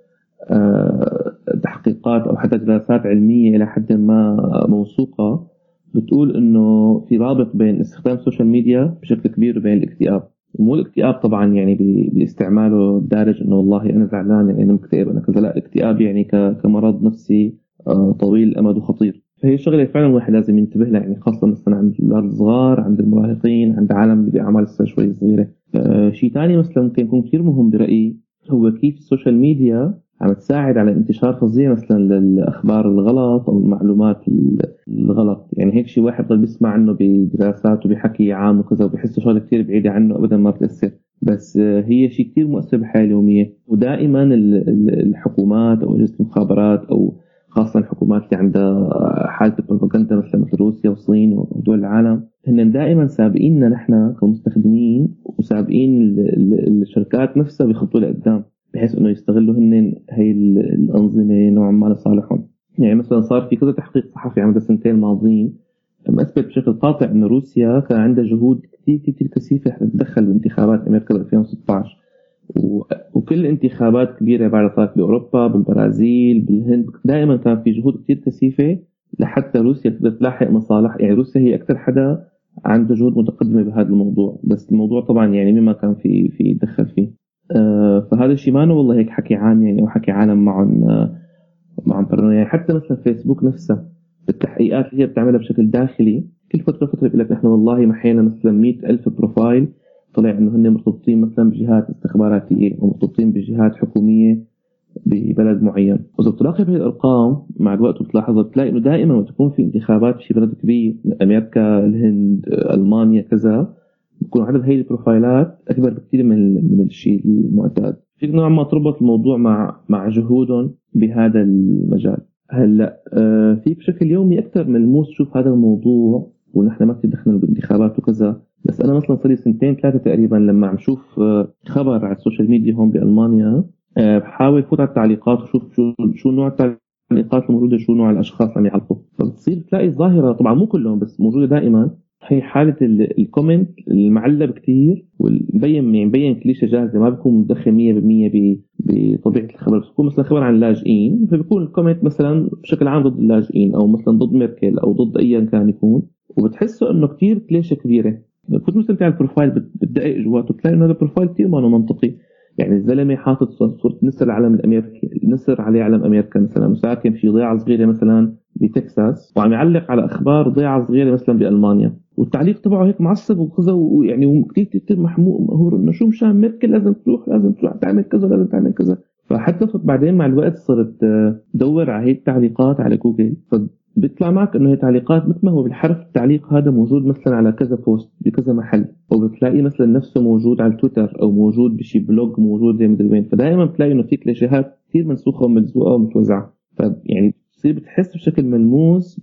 تحقيقات أو حتى دراسات علمية إلى حد ما موثوقة بتقول إنه في رابط بين استخدام ال social media بشكل كبير وبين الاكتئاب. ومو الاكتئاب طبعا يعني باستعماله الدارج إنه والله أنا زعلان يعني أنا مكتئب أنا كذا. لا الاكتئاب يعني كمرض نفسي آه، طويل الامد وخطير. فهي شغله فعلا الواحد لازم ينتبه لها يعني خاصة مثلا عند الأولاد الصغار عند المراهقين عند عالم باعمار لسه شوي صغيرة. آه، شيء ثاني مثلا ممكن يكون كثير مهم برأيي هو كيف ال social media عم تساعد على انتشار فظيع مثلا للأخبار الغلط أو المعلومات الغلط. يعني هيك شيء واحد ضل بيسمع عنه بدراسات وبحكي عام وكذا وبحسه شغلة كثير بعيدة عنه ابدا ما بتأثر. بس هي شيء كثير مؤثر بالحياة اليوميه ودائما ال- ال- الحكومات أو اجهزه المخابرات أو خاصة الحكومات اللي عندها حالة البروباغندا مثل مثل روسيا والصين ودول العالم هن دائما سابقيننا نحن كمستخدمين وسابقين ال- ال- الشركات نفسها بيخطوا لقدام. بحيث إنه يستغلوا هن هي ال- الأنظمة نوعا ما لصالحهم. يعني مثلا صار في كذا تحقيق صحفي عمل السنتين الماضيين أثبت بشكل قاطع إنه روسيا كان عندها جهود كثير كثير كثيفة تتدخل بانتخابات أمريكا ب 2016 و- وكل انتخابات كبيرة بعد صارت بأوروبا بالبرازيل بالهند. دائما كان في جهود كثير كثيفة لحتى روسيا تقدر تلاحق مصالح يعني روسيا هي أكثر حدا عنده جهود متقدمة بهذا الموضوع. بس الموضوع طبعا يعني مما كان في في يتدخل فيه. فهذا الشيء ما والله هيك حكي عام يعني أو حكي عالم معهم آه، معهم يعني حتى مثلا فيسبوك نفسها التحقيقات اللي هي بتعملها بشكل داخلي كل فترة فترة بيقول لك نحن والله محينا مثلا 100000 بروفايل طلع إنه هن مرتبطين مثلا بجهات استخباراتية أو مرتبطين بجهات حكومية ببلد معين. وإذا بتراقب هي الأرقام مع الوقت وبتلاحظها بتلاقي إنه دائما وقت تكون في انتخابات في بلد كبير أمريكا الهند ألمانيا كذا بكون عدد هي البروفايلات أكبر بكثير من من الشيء المعتاد. فيك نوعا ما تربط الموضوع مع مع جهودهم بهذا المجال. هلأ آه، في بشكل يومي أكثر ملموس شوف هذا الموضوع ونحن ما كثير دخلنا بالانتخابات وكذا بس أنا مثلا صار لي سنتين ثلاثة تقريبا لما عم شوف آه، خبر على ال social media هون بألمانيا آه، بحاول فوت على التعليقات وشوف شو شو نوع التعليقات الموجودة شو نوع الأشخاص اللي عم يعلقوا فبتصير تلاقي ظاهرة طبعا مو كلهم بس موجودة دائما هي حالة ال- ال comment المعلب كثير والمبين يعني مبين كليشة جاهزة ما بيكون مدخل 100% ب- بطبيعة الخبر. بس بيكون مثلا خبر عن اللاجئين فبيكون ال comment مثلا بشكل عام ضد اللاجئين أو مثلا ضد ميركل أو ضد ايا كان يكون. وبتحسه إنه كثير كليشة كبيرة. كنت مثلا على ال profile بت- بتدقق جواته بتلاقي إنه هذا ال profile كثير ما منطقي. يعني الزلمة حاطط صورة نسر العلم الامريكي نسر عليه علم أمريكا مثلا وساكن في ضيعة صغيرة مثلا بتكساس وعم يعلق على أخبار ضيعة صغيرة مثلا بألمانيا. والتعليق تبعه هيك معصب وكذا ويعني وكثير كثير متهور إنه شو مشان ميركل لازم تروح لازم تروح تعمل كذا لازم تعمل كذا. فحتى بعدين مع الوقت صرت آه، دور على هي التعليقات على جوجل. فبيطلع معك إنه هي تعليقات مثل ما هو بالحرف التعليق هذا موجود مثلا على كذا post بكذا محل. أو بتلاقي مثلا نفسه موجود على تويتر أو موجود بشي blog موجود زي مدري وين. فدائما بتلاقي إنه في كليشيهات كثير منسوخة وملزوقة ومتوزعة. فيعني بتصير بتحس بشكل ملموس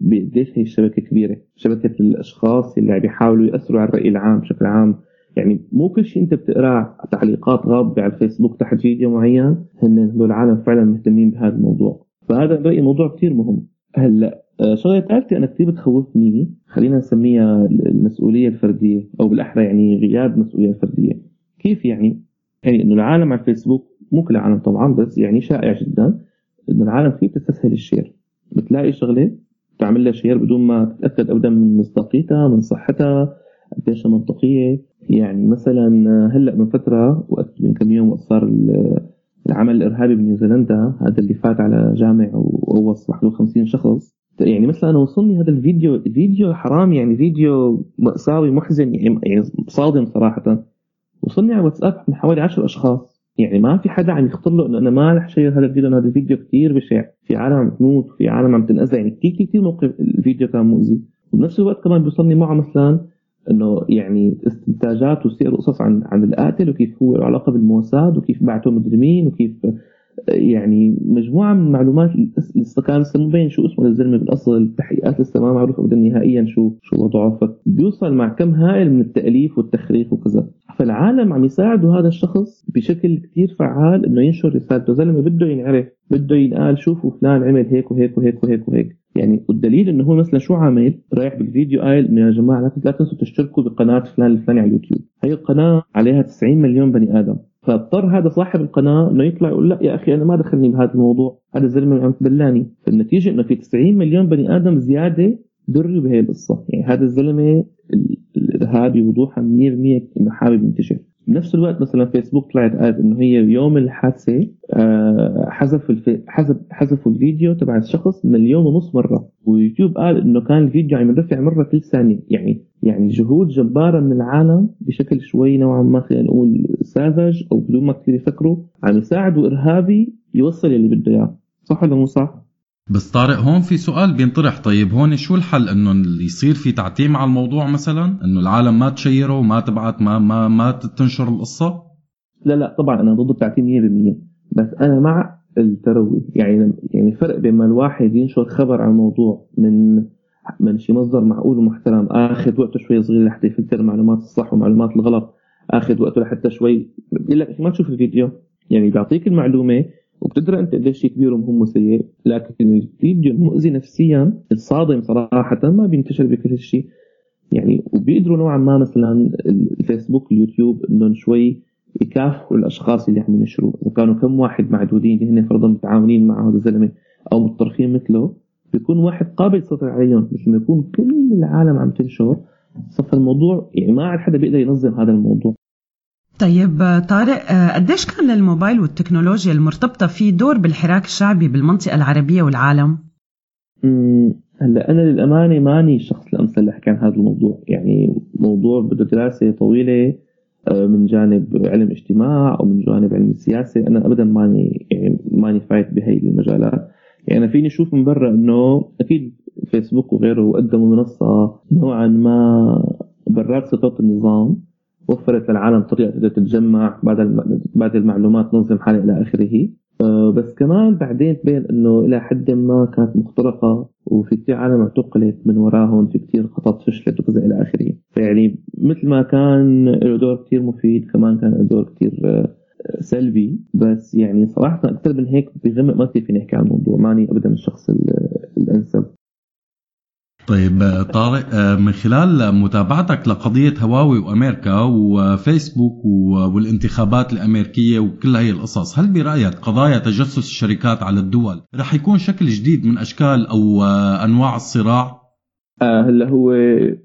بقديش هي الشبكه كبيرة، شبكة الأشخاص اللي عم بيحاولوا يأثروا على الرأي العام بشكل عام، يعني مو كل شيء أنت بتقراه تعليقات غامضه على الفيسبوك تحت فيديو معين هن هدول العالم فعلا مهتمين بهذا الموضوع، فهذا برايي موضوع كثير مهم. هلأ آه، شغلة ثالثه أنا كثير بتخوفني خلينا نسميها المسؤولية الفردية أو بالأحرى يعني غياب المسؤولية الفردية. كيف يعني؟ يعني إنه العالم على الفيسبوك مو كل العالم طبعا بس يعني شائع جدا إنه العالم فيه بتستسهل ال share بتلاقي شغلة تعمل لها share بدون ما تتأكد ابدا من مصداقيتها من صحتها قديش منطقية. يعني مثلا هلأ من فترة وقت من كم يوم وقت صار ال- العمل الإرهابي بنيوزيلندا هذا اللي فات على جامع وغوص 51 شخص. يعني مثلا أنا وصلني هذا الفيديو الفيديو حرام يعني فيديو مأساوي محزن يعني يعني صادم صراحة. وصلني على واتساب من حوالي 10 أشخاص. يعني ما في حدا عم يخطر له إنه أنا ما رح شير هذا الفيديو هذا الفيديو كثير بشع. في عالم عم تموت وفي عالم عم تنأذى. يعني كثير كثير موقف الفيديو كان مؤذي. وبنفس الوقت كمان بيوصلني معه مثلا إنه يعني استنتاجات وسير قصص عن عن القاتل وكيف هو له علاقة بالموساد وكيف بعته مدري مين وكيف يعني مجموعة من المعلومات لسه كان لسه مبين شو اسمه الزلمه بالأصل التحقيقات لسه ما معروف ابدا نهائيا شو شو وضعه. فبيوصل مع كم هائل من التأليف والتخريف وكذا. فالعالم عم يساعدوا هذا الشخص بشكل كثير فعال إنه ينشر رسالته زلمة بده ينعرف بده ينقال شوفوا فلان عمل هيك وهيك وهيك وهيك وهيك. يعني والدليل إنه هو مثلا شو عامل؟ رايح بالفيديو قايل إنه يا جماعة لا تنسوا تشتركوا بقناة فلان الفلاني على اليوتيوب. هي القناة عليها 90 مليون بني آدم. فاضطر هذا صاحب القناة إنه يطلع يقول لا يا أخي أنا ما دخلني بهذا الموضوع هذا الزلمة عم تبلاني فالنتيجة إنه في 90 مليون بني آدم زيادة دروا بهي القصة. يعني هذا الزلمة ال- الإرهابي وضوحا 100% إنه حابب ينتشر. بنفس الوقت مثلا فيسبوك طلعت قالت إنه هي يوم الحادثة آه، حذف. حذف حذفوا الفيديو تبع الشخص مليون ونص مرة ويوتيوب قال إنه كان الفيديو عم يرفع مرة كل ثانية يعني يعني جهود جبارة من العالم بشكل شوي نوعا ما خلينا نقول ساذج أو بدون ما كثير يفكروا عم يساعدوا إرهابي يوصل اللي بده إياه صح ولا مو صح؟ بس طارق هون في سؤال بينطرح. طيب هون شو الحل؟ إنه يصير في تعتيم على الموضوع مثلا؟ إنه العالم ما تشيره وما تبعت ما ما ما تنشر القصة؟ لا لا طبعا أنا ضد التعتيم 100% بس أنا مع التروي يعني يعني فرق بين ما الواحد ينشر خبر عن الموضوع من من شي مصدر معقول ومحترم آخذ وقته شوي صغير لحتى يفلتر معلومات الصح ومعلومات الغلط آخذ وقته لحتى شوي. بيقول لك ما تشوف الفيديو. يعني بيعطيك المعلومة وبتدرى أنت قديش كبير ومهم وسيء؟ لكن الفيديو المؤذي نفسيا الصادم صراحة ما بينتشر بكل شيء يعني وبيقدروا نوعا ما مثلا الفيسبوك اليوتيوب انهم شوي يكافئوا الأشخاص اللي عم ينشروا. إذا كانوا كم واحد معدودين اللي هن فرضا متعاونين مع هذا الزلمة أو متطرفين مثله بيكون واحد قابل يسيطر عليهم. بس لما يكون كل العالم عم تنشر صف الموضوع يعني ما عاد حدا بيقدر ينظم هذا الموضوع. طيب طارق قديش كان للموبايل والتكنولوجيا المرتبطة فيه دور بالحراك الشعبي بالمنطقة العربية والعالم؟ هلأ أنا للأمانة ماني الشخص الامثل لأحكي عن هذا الموضوع. يعني موضوع بده دراسة طويلة آه، من جانب علم اجتماع أو من جانب علم السياسة أنا ابدا ماني يعني ماني فايت بهي المجالات. يعني أنا فيني أشوف من برا إنه أكيد فيسبوك وغيره قدموا منصة نوعا ما برات سيطره النظام. وفرت للعالم طريقة تقدر تتجمع بعد بعد المعلومات تنظم حالها إلى آخره. آه، بس كمان بعدين تبين إنه إلى حد ما كانت مخترقة وفي كثير عالم اعتقلت من وراهم في كثير خطط فشلت وكذا إلى آخره. فيعني مثل ما كان له دور كثير مفيد كمان كان له دور كثير آه، سلبي. بس يعني صراحة أكثر من هيك بغمق ما كثير فيني احكي عن الموضوع. ماني ابدا الشخص ال- الأنسب. طيب آه، طارق آه، من خلال متابعتك لقضية هواوي وأمريكا وفيسبوك والانتخابات الأمريكية وكل هاي القصص هل برأيك قضايا تجسس الشركات على الدول رح يكون شكل جديد من أشكال أو آه، أنواع الصراع؟ هلا هو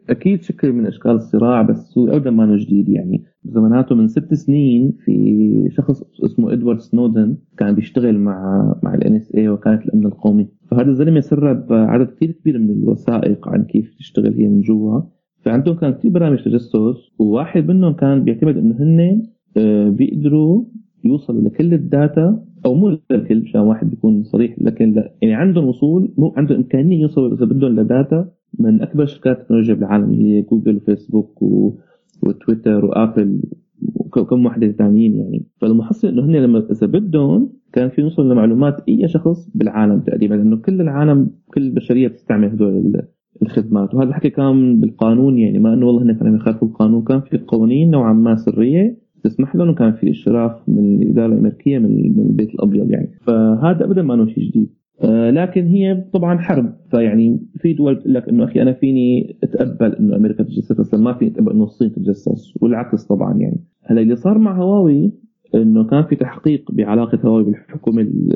أكيد شكل من أشكال الصراع بس هو ابدا ما جديد يعني زماناته من ست سنين في شخص اسمه إدوارد سنودن كان بيشتغل مع مع ال NSA وكاله الأمن القومي. فهذا الزلمة سرب عدد كثير كبير من الوثائق عن كيف تشتغل هي من جوا. فعندهم كان كثير برامج تجسس وواحد منهم كان بيعتمد إنه هن آه، بيقدروا يوصلوا لكل ال data أو مو للكل مشان واحد بيكون صريح لكن لا يعني عندهم وصول مو عندهم إمكانية يوصلوا إذا بدهم ل data من أكبر شركات التكنولوجيا بالعالم هي جوجل وفيسبوك و... وتويتر وآبل وكم وحدة ثانيين يعني. فالمحصل إنه هن لما إذا بدهم كان في يوصل لمعلومات أي شخص بالعالم تقريبا لأنه كل العالم كل البشرية بتستعمل هدول ال- الخدمات. وهذا الحكي كان بالقانون يعني ما إنه والله هن كانوا يخالفوا القانون. كان في قوانين نوعا ما سرية تسمح لهم وكان في اشراف من الإدارة الأمريكية من البيت الأبيض يعني. فهذا ابدا ما إنه شيء جديد. لكن هي طبعا حرب. فيعني في دول بتقول لك إنه أخي أنا فيني أتقبل إنه أمريكا تتجسس بس ما فيني أتقبل إنه الصين تتجسس والعكس طبعا يعني. هلأ اللي صار مع هواوي إنه كان في تحقيق بعلاقة هواوي بالحكومة ال-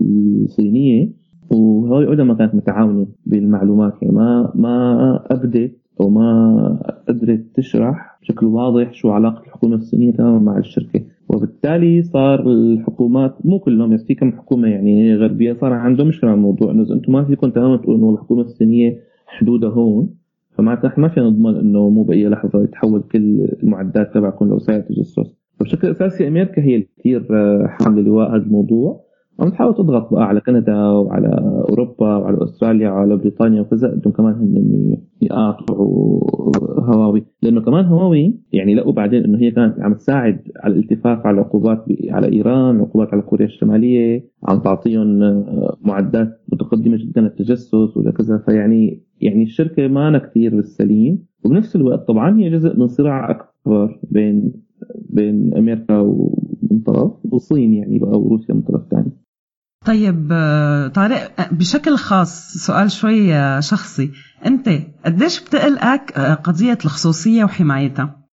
الصينية وهواوي ابدا ما كانت متعاونة بالمعلومات يعني ما ما ابدت أو ما قدرت تشرح بشكل واضح شو علاقة الحكومة الصينية تماما مع الشركة. وبالتالي صار الحكومات مو كلهم بس في كم حكومة يعني غربية صار عندهم مشكلة مع الموضوع. إنه أنتم ما فيكم تماما تقولوا انه الحكومة الصينية حدودها هون فمعناتها إحنا ما فينا نضمن إنه مو بأي لحظة يتحول كل المعدات تبعكم لوسائل تجسس. فبشكل أساسي أمريكا هي اللي كثير آه، حامله لواء هذا الموضوع. عم تحاول تضغط بقى على كندا وعلى أوروبا وعلى أستراليا وعلى بريطانيا وكذا بدهم كمان هن يقاطعوا هواوي. لأنه كمان هواوي يعني لقوا بعدين إنه هي كانت عم تساعد على الالتفاف على العقوبات على إيران عقوبات على كوريا الشمالية عم تعطيهم آه، معدات متقدمة جدا للتجسس ولكذا فيعني يعني الشركة ما كثير بالسليم. وبنفس الوقت طبعا هي جزء من صراع أكبر بين بين أمريكا ومن طرف والصين يعني بقى وروسيا من طرف ثاني طيب آه، طارق آه، بشكل خاص سؤال شوي آه، شخصي. أنت قديش بتقلقك آه، قضية الخصوصية وحمايتها؟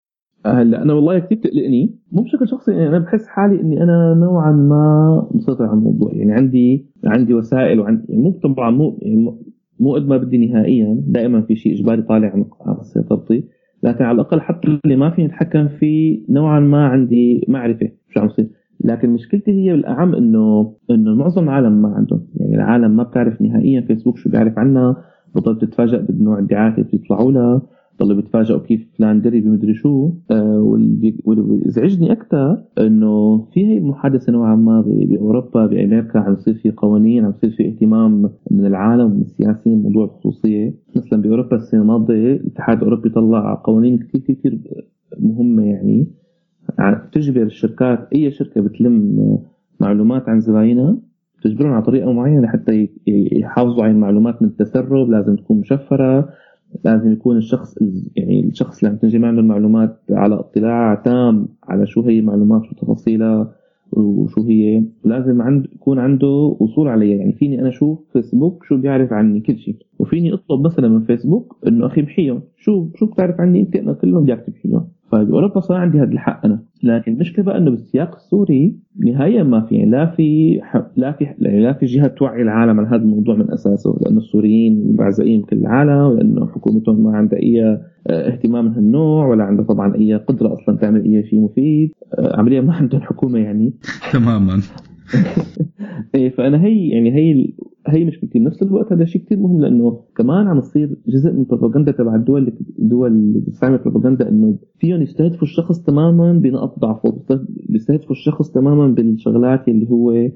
هلا أنا والله كثير بتقلقني. مو بشكل شخصي يعني أنا بحس حالي إني أنا نوعا ما مسيطر على الموضوع. يعني عندي عندي وسائل وعندي يعني مو طبعا مو يعني مو- قد ما بدي نهائيا. دائما في شيء إجباري طالع عن سيطرتي لكن على الأقل حتى اللي ما فيني أتحكم فيه نوعا ما عندي معرفة شو عم يصير. لكن مشكلتي هي بالاعم إنه إنه معظم العالم ما عندهم يعني العالم ما بتعرف نهائيا فيسبوك شو بيعرف عنها بتضل تتفاجئ بنوع الدعايات اللي بيطلعوا لها ضلوا بيتفاجئوا كيف فلان دري بمدري شو. آه، واللي بيزعجني أكثر إنه في هي المحادثه نوعا ما بأوروبا بأمريكا عم يصير في قوانين عم يصير في اهتمام من العالم ومن السياسيين بموضوع الخصوصية. مثلا بأوروبا السنة الماضيه الاتحاد الأوروبي طلع قوانين كثير كثير مهمة يعني. تجبر الشركات أي شركة بتلم معلومات عن زباينها تجبرهم على طريقة معينة حتى يحافظوا على المعلومات من التسرب لازم تكون مشفرة لازم يكون الشخص يعني الشخص اللي عم تنجمع عنده المعلومات على اطلاع تام على شو هي المعلومات شو تفاصيلها وشو هي. لازم عند يكون عنده وصول عليها يعني فيني أنا أشوف فيسبوك شو بيعرف عني كل شيء وفيني أطلب مثلا من فيسبوك إنه أخي محيهم شو شو بتعرف عني؟ انت أنا كلهم بدي اكتب فيهم فباوروبا صار عندي هذا الحق أنا. لكن المشكلة بقى إنه بالسياق السوري نهائيا ما في يعني لا في لا في لا في جهة توعي العالم عن هذا الموضوع من أساسه لأنه السوريين بعزقين بكل العالم ولأنه حكومتهم ما عندها أي آه، اهتمام من هالنوع ولا عندها طبعا أي قدرة أصلا تعمل أي شيء مفيد. آه، عمليا ما عندهم حكومة يعني. تماما. إيه فأنا هي يعني هي هي مشكلتي بنفس الوقت هذا شيء كثير مهم لأنه كمان عم يصير جزء من البروباغندا تبع الدول اللي الدول اللي بتستعمل البروباغندا إنه فيهم يستهدفوا الشخص تماما بنقط ضعفه بيستهدفوا الشخص تماما بالشغلات اللي هو آه،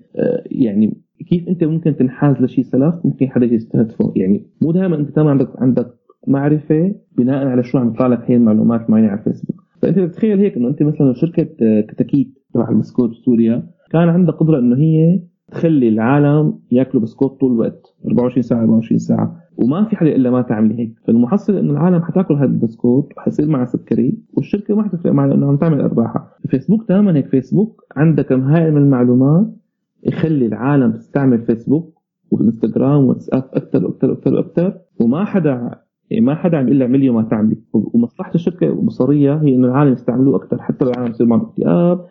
يعني كيف أنت ممكن تنحاز لشيء سلف ممكن حدا يستهدفه. يعني مو دائما أنت تمام عندك عندك معرفة بناء على شو عم يطلع لك هي المعلومات معينة على الفيسبوك فأنت تتخيل هيك إنه أنت مثلا شركة آه، كتاكيت تبع البسكوت بسوريا كان عندها قدرة إنه هي تخلي العالم ياكلوا بسكوت طول الوقت 24 ساعة 24 ساعة. وما في حدا إلا ما تعمل هيك. فالمحصله إنه العالم حتاكل هذا البسكوت وحيصير معها سكري والشركة ما حتفرق معها لأنه عم تعمل أرباحها. فيسبوك تماما هيك فيسبوك عندها كم هائل من المعلومات يخلي العالم تستعمل فيسبوك وإنستغرام واتساب أكثر وأكثر وأكثر وأكثر وما حدا يعني ما حدا عم يقول لها اعملي وما تعملي ومصلحة الشركة البصريه هي إنه العالم يستعملوه أكثر حتى لو العالم يصير معهم اكتئاب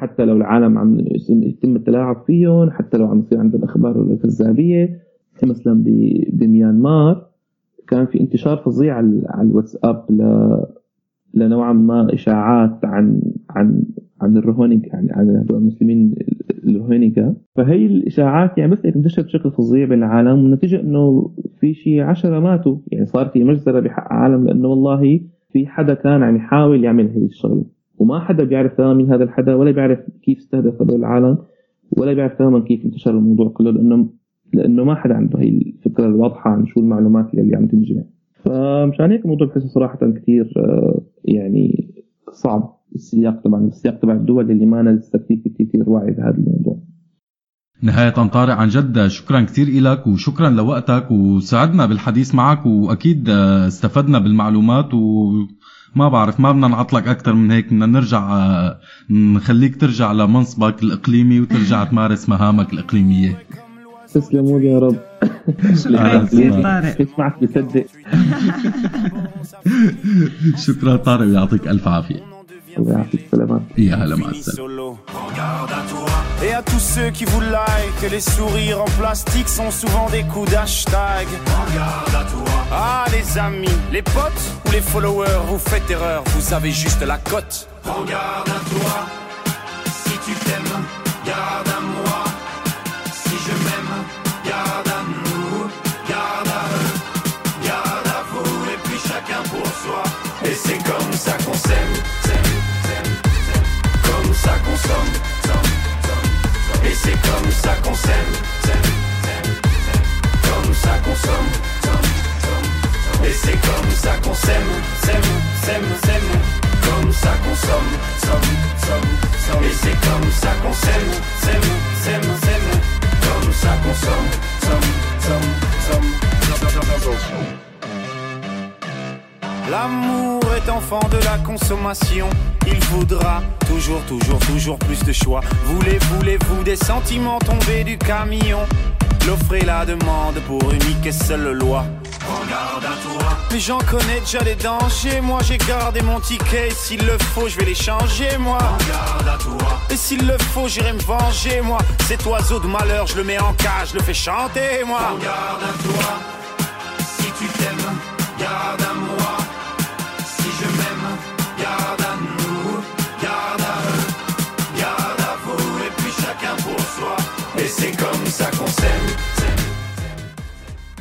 حتى لو العالم عم يتم التلاعب فيهم حتى لو عم يصير عندهم أخبار الكذابيه مثلا بميانمار كان في انتشار فظيع على الواتساب ل لنوعا ما إشاعات عن عن عن الروهينجا يعني عن المسلمين الروهينجا فهي الإشاعات يعني بس انتشرت بشكل فظيع بين العالم والنتيجة إنه في شيء عشرة ماتوا. يعني صار في مجزرة بحق عالم لأنه والله في حدا كان عم يحاول يعمل هي الشغلة. وما حدا بيعرف تماما مين هذا الحدا ولا بيعرف كيف استهدف هذول العالم ولا بيعرف تماما كيف انتشر الموضوع كله لأنه لأنه ما حدا عنده هي الفكرة الواضحة عن شو المعلومات اللي عم تنجمع فمشان هيك الموضوع بحسه صراحة كثير آه، يعني صعب السياق طبعا السياق تبع الدول اللي ما لسه كثير كثير واعي بهذا الموضوع. نهاية طارق عن جد شكرا كثير إلك وشكرا لوقتك وسعدنا بالحديث معك وأكيد آه، استفدنا بالمعلومات وما بعرف ما بدنا نعطلك أكثر من هيك بدنا نرجع آه، نخليك ترجع لمنصبك الإقليمي وترجع تمارس مهامك الإقليمية. تسلموا لي يا رب. شكرا. طارق. بصدق. شكرا طارق ويعطيك ألف عافية. الله يعطيك سلامات. يا هلا مع السلامة. Solo. Et à tous ceux qui vous like, les sourires en plastique sont souvent des coups d'hashtag. Regarde à toi. Ah, les amis, les potes ou les followers, vous faites erreur, vous avez juste la cote. Regarde à toi. tu t'aimes, comme ça qu'on s'aime, comme ça qu'on somme. Et c'est comme ça qu'on s'aime, s'aime, s'aime, s'aime. Comme ça qu'on somme, somme, somme, somme. Et c'est comme ça qu'on s'aime, s'aime, s'aime, s'aime. Comme ça qu'on somme, somme, somme, somme, somme, somme. L'amour est enfant de la consommation. Il faudra toujours, toujours, toujours plus de choix. Voulez, voulez-vous des sentiments tombés du camion? L'offre et la demande pour unique et seule loi. Regarde à toi. Mais j'en connais déjà les dangers. Moi j'ai gardé mon ticket. S'il le faut, je vais les changer, moi. Regarde à toi. Et s'il le faut, j'irai me venger, moi. Cet oiseau de malheur, je le mets en cage, je le fais chanter, moi. Regarde à toi. Si tu t'aimes,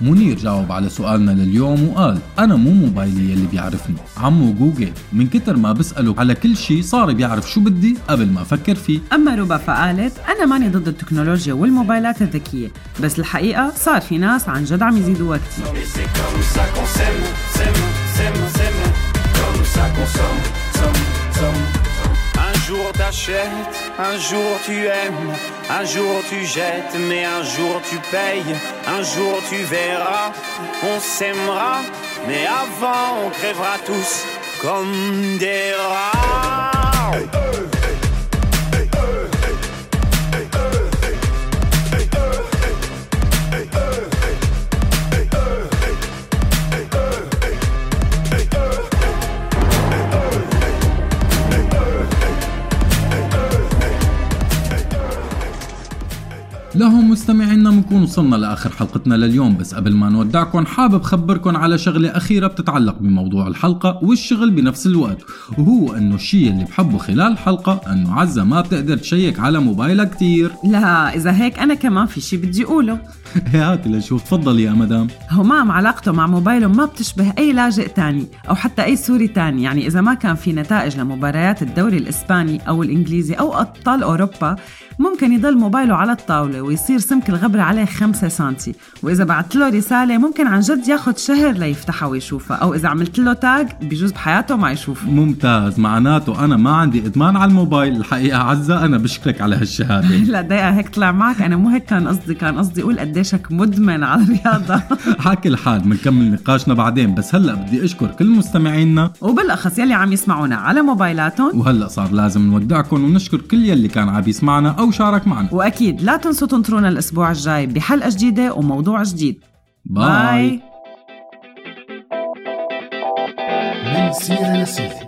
منير جاوب على سؤالنا لليوم وقال أنا مو موبايلي اللي بيعرفني. عمو جوجل من كتر ما بسأله على كل شي صار بيعرف شو بدي قبل ما أفكر فيه. أما روبا فقالت أنا ماني ضد التكنولوجيا والموبايلات الذكية بس الحقيقة صار في ناس عن جد عم يزيدوا وقتي. Jour t'achètes, un jour tu aimes, un jour tu jettes, mais un jour tu payes, un jour tu verras, on s'aimera, mais avant on crèvera tous comme des rats. لهم مستمعينا بنكون وصلنا لآخر حلقتنا لليوم. بس قبل ما نودعكم حابب خبركم على شغلة أخيرة بتتعلق بموضوع الحلقة والشغل بنفس الوقت وهو إنه الشيء اللي بحبه خلال الحلقة إنه عزة ما بتقدر تـ check على موبايلها كتير. لا إذا هيك أنا كمان في شي بدي أقوله. هاتي لنشوف تفضلي يا مدام. همام علاقته مع موبايله ما بتشبه أي لاجئ تاني أو حتى أي سوري تاني. يعني إذا ما كان في نتائج لمباريات الدوري الإسباني أو الإنجليزي أو أبطال أوروبا ممكن يضل موبايله على الطاولة ويصير سمك الغبرة عليه 5 سنتي. وإذا بعت له رسالة ممكن عن جد ياخد شهر ليفتحها ويشوفها أو إذا عملت له تاج بجوز بحياته ما يشوفه. ممتاز. معناته أنا ما عندي إدمان على الموبايل. الحقيقة عزة أنا بشكرك على هالشهادة. لا دقيقة هيك طلع معك. أنا مو هيك كان قصدي. كان قصدي أقول قديشك مدمن على الرياضة. حاكي الحال بنكمل نقاشنا بعدين. بس هلأ بدي أشكر كل مستمعينا. وبالأخص يلي عم يسمعونا على موبايلاتهم. وهلأ صار لازم نودعكم ونشكر كل يلي كان عم يسمعنا أو شارك معنا. وأكيد لا تنسوا تنطرونا الأسبوع الجاي بحلقة جديدة وموضوع جديد. باي. من سيرة لسيرة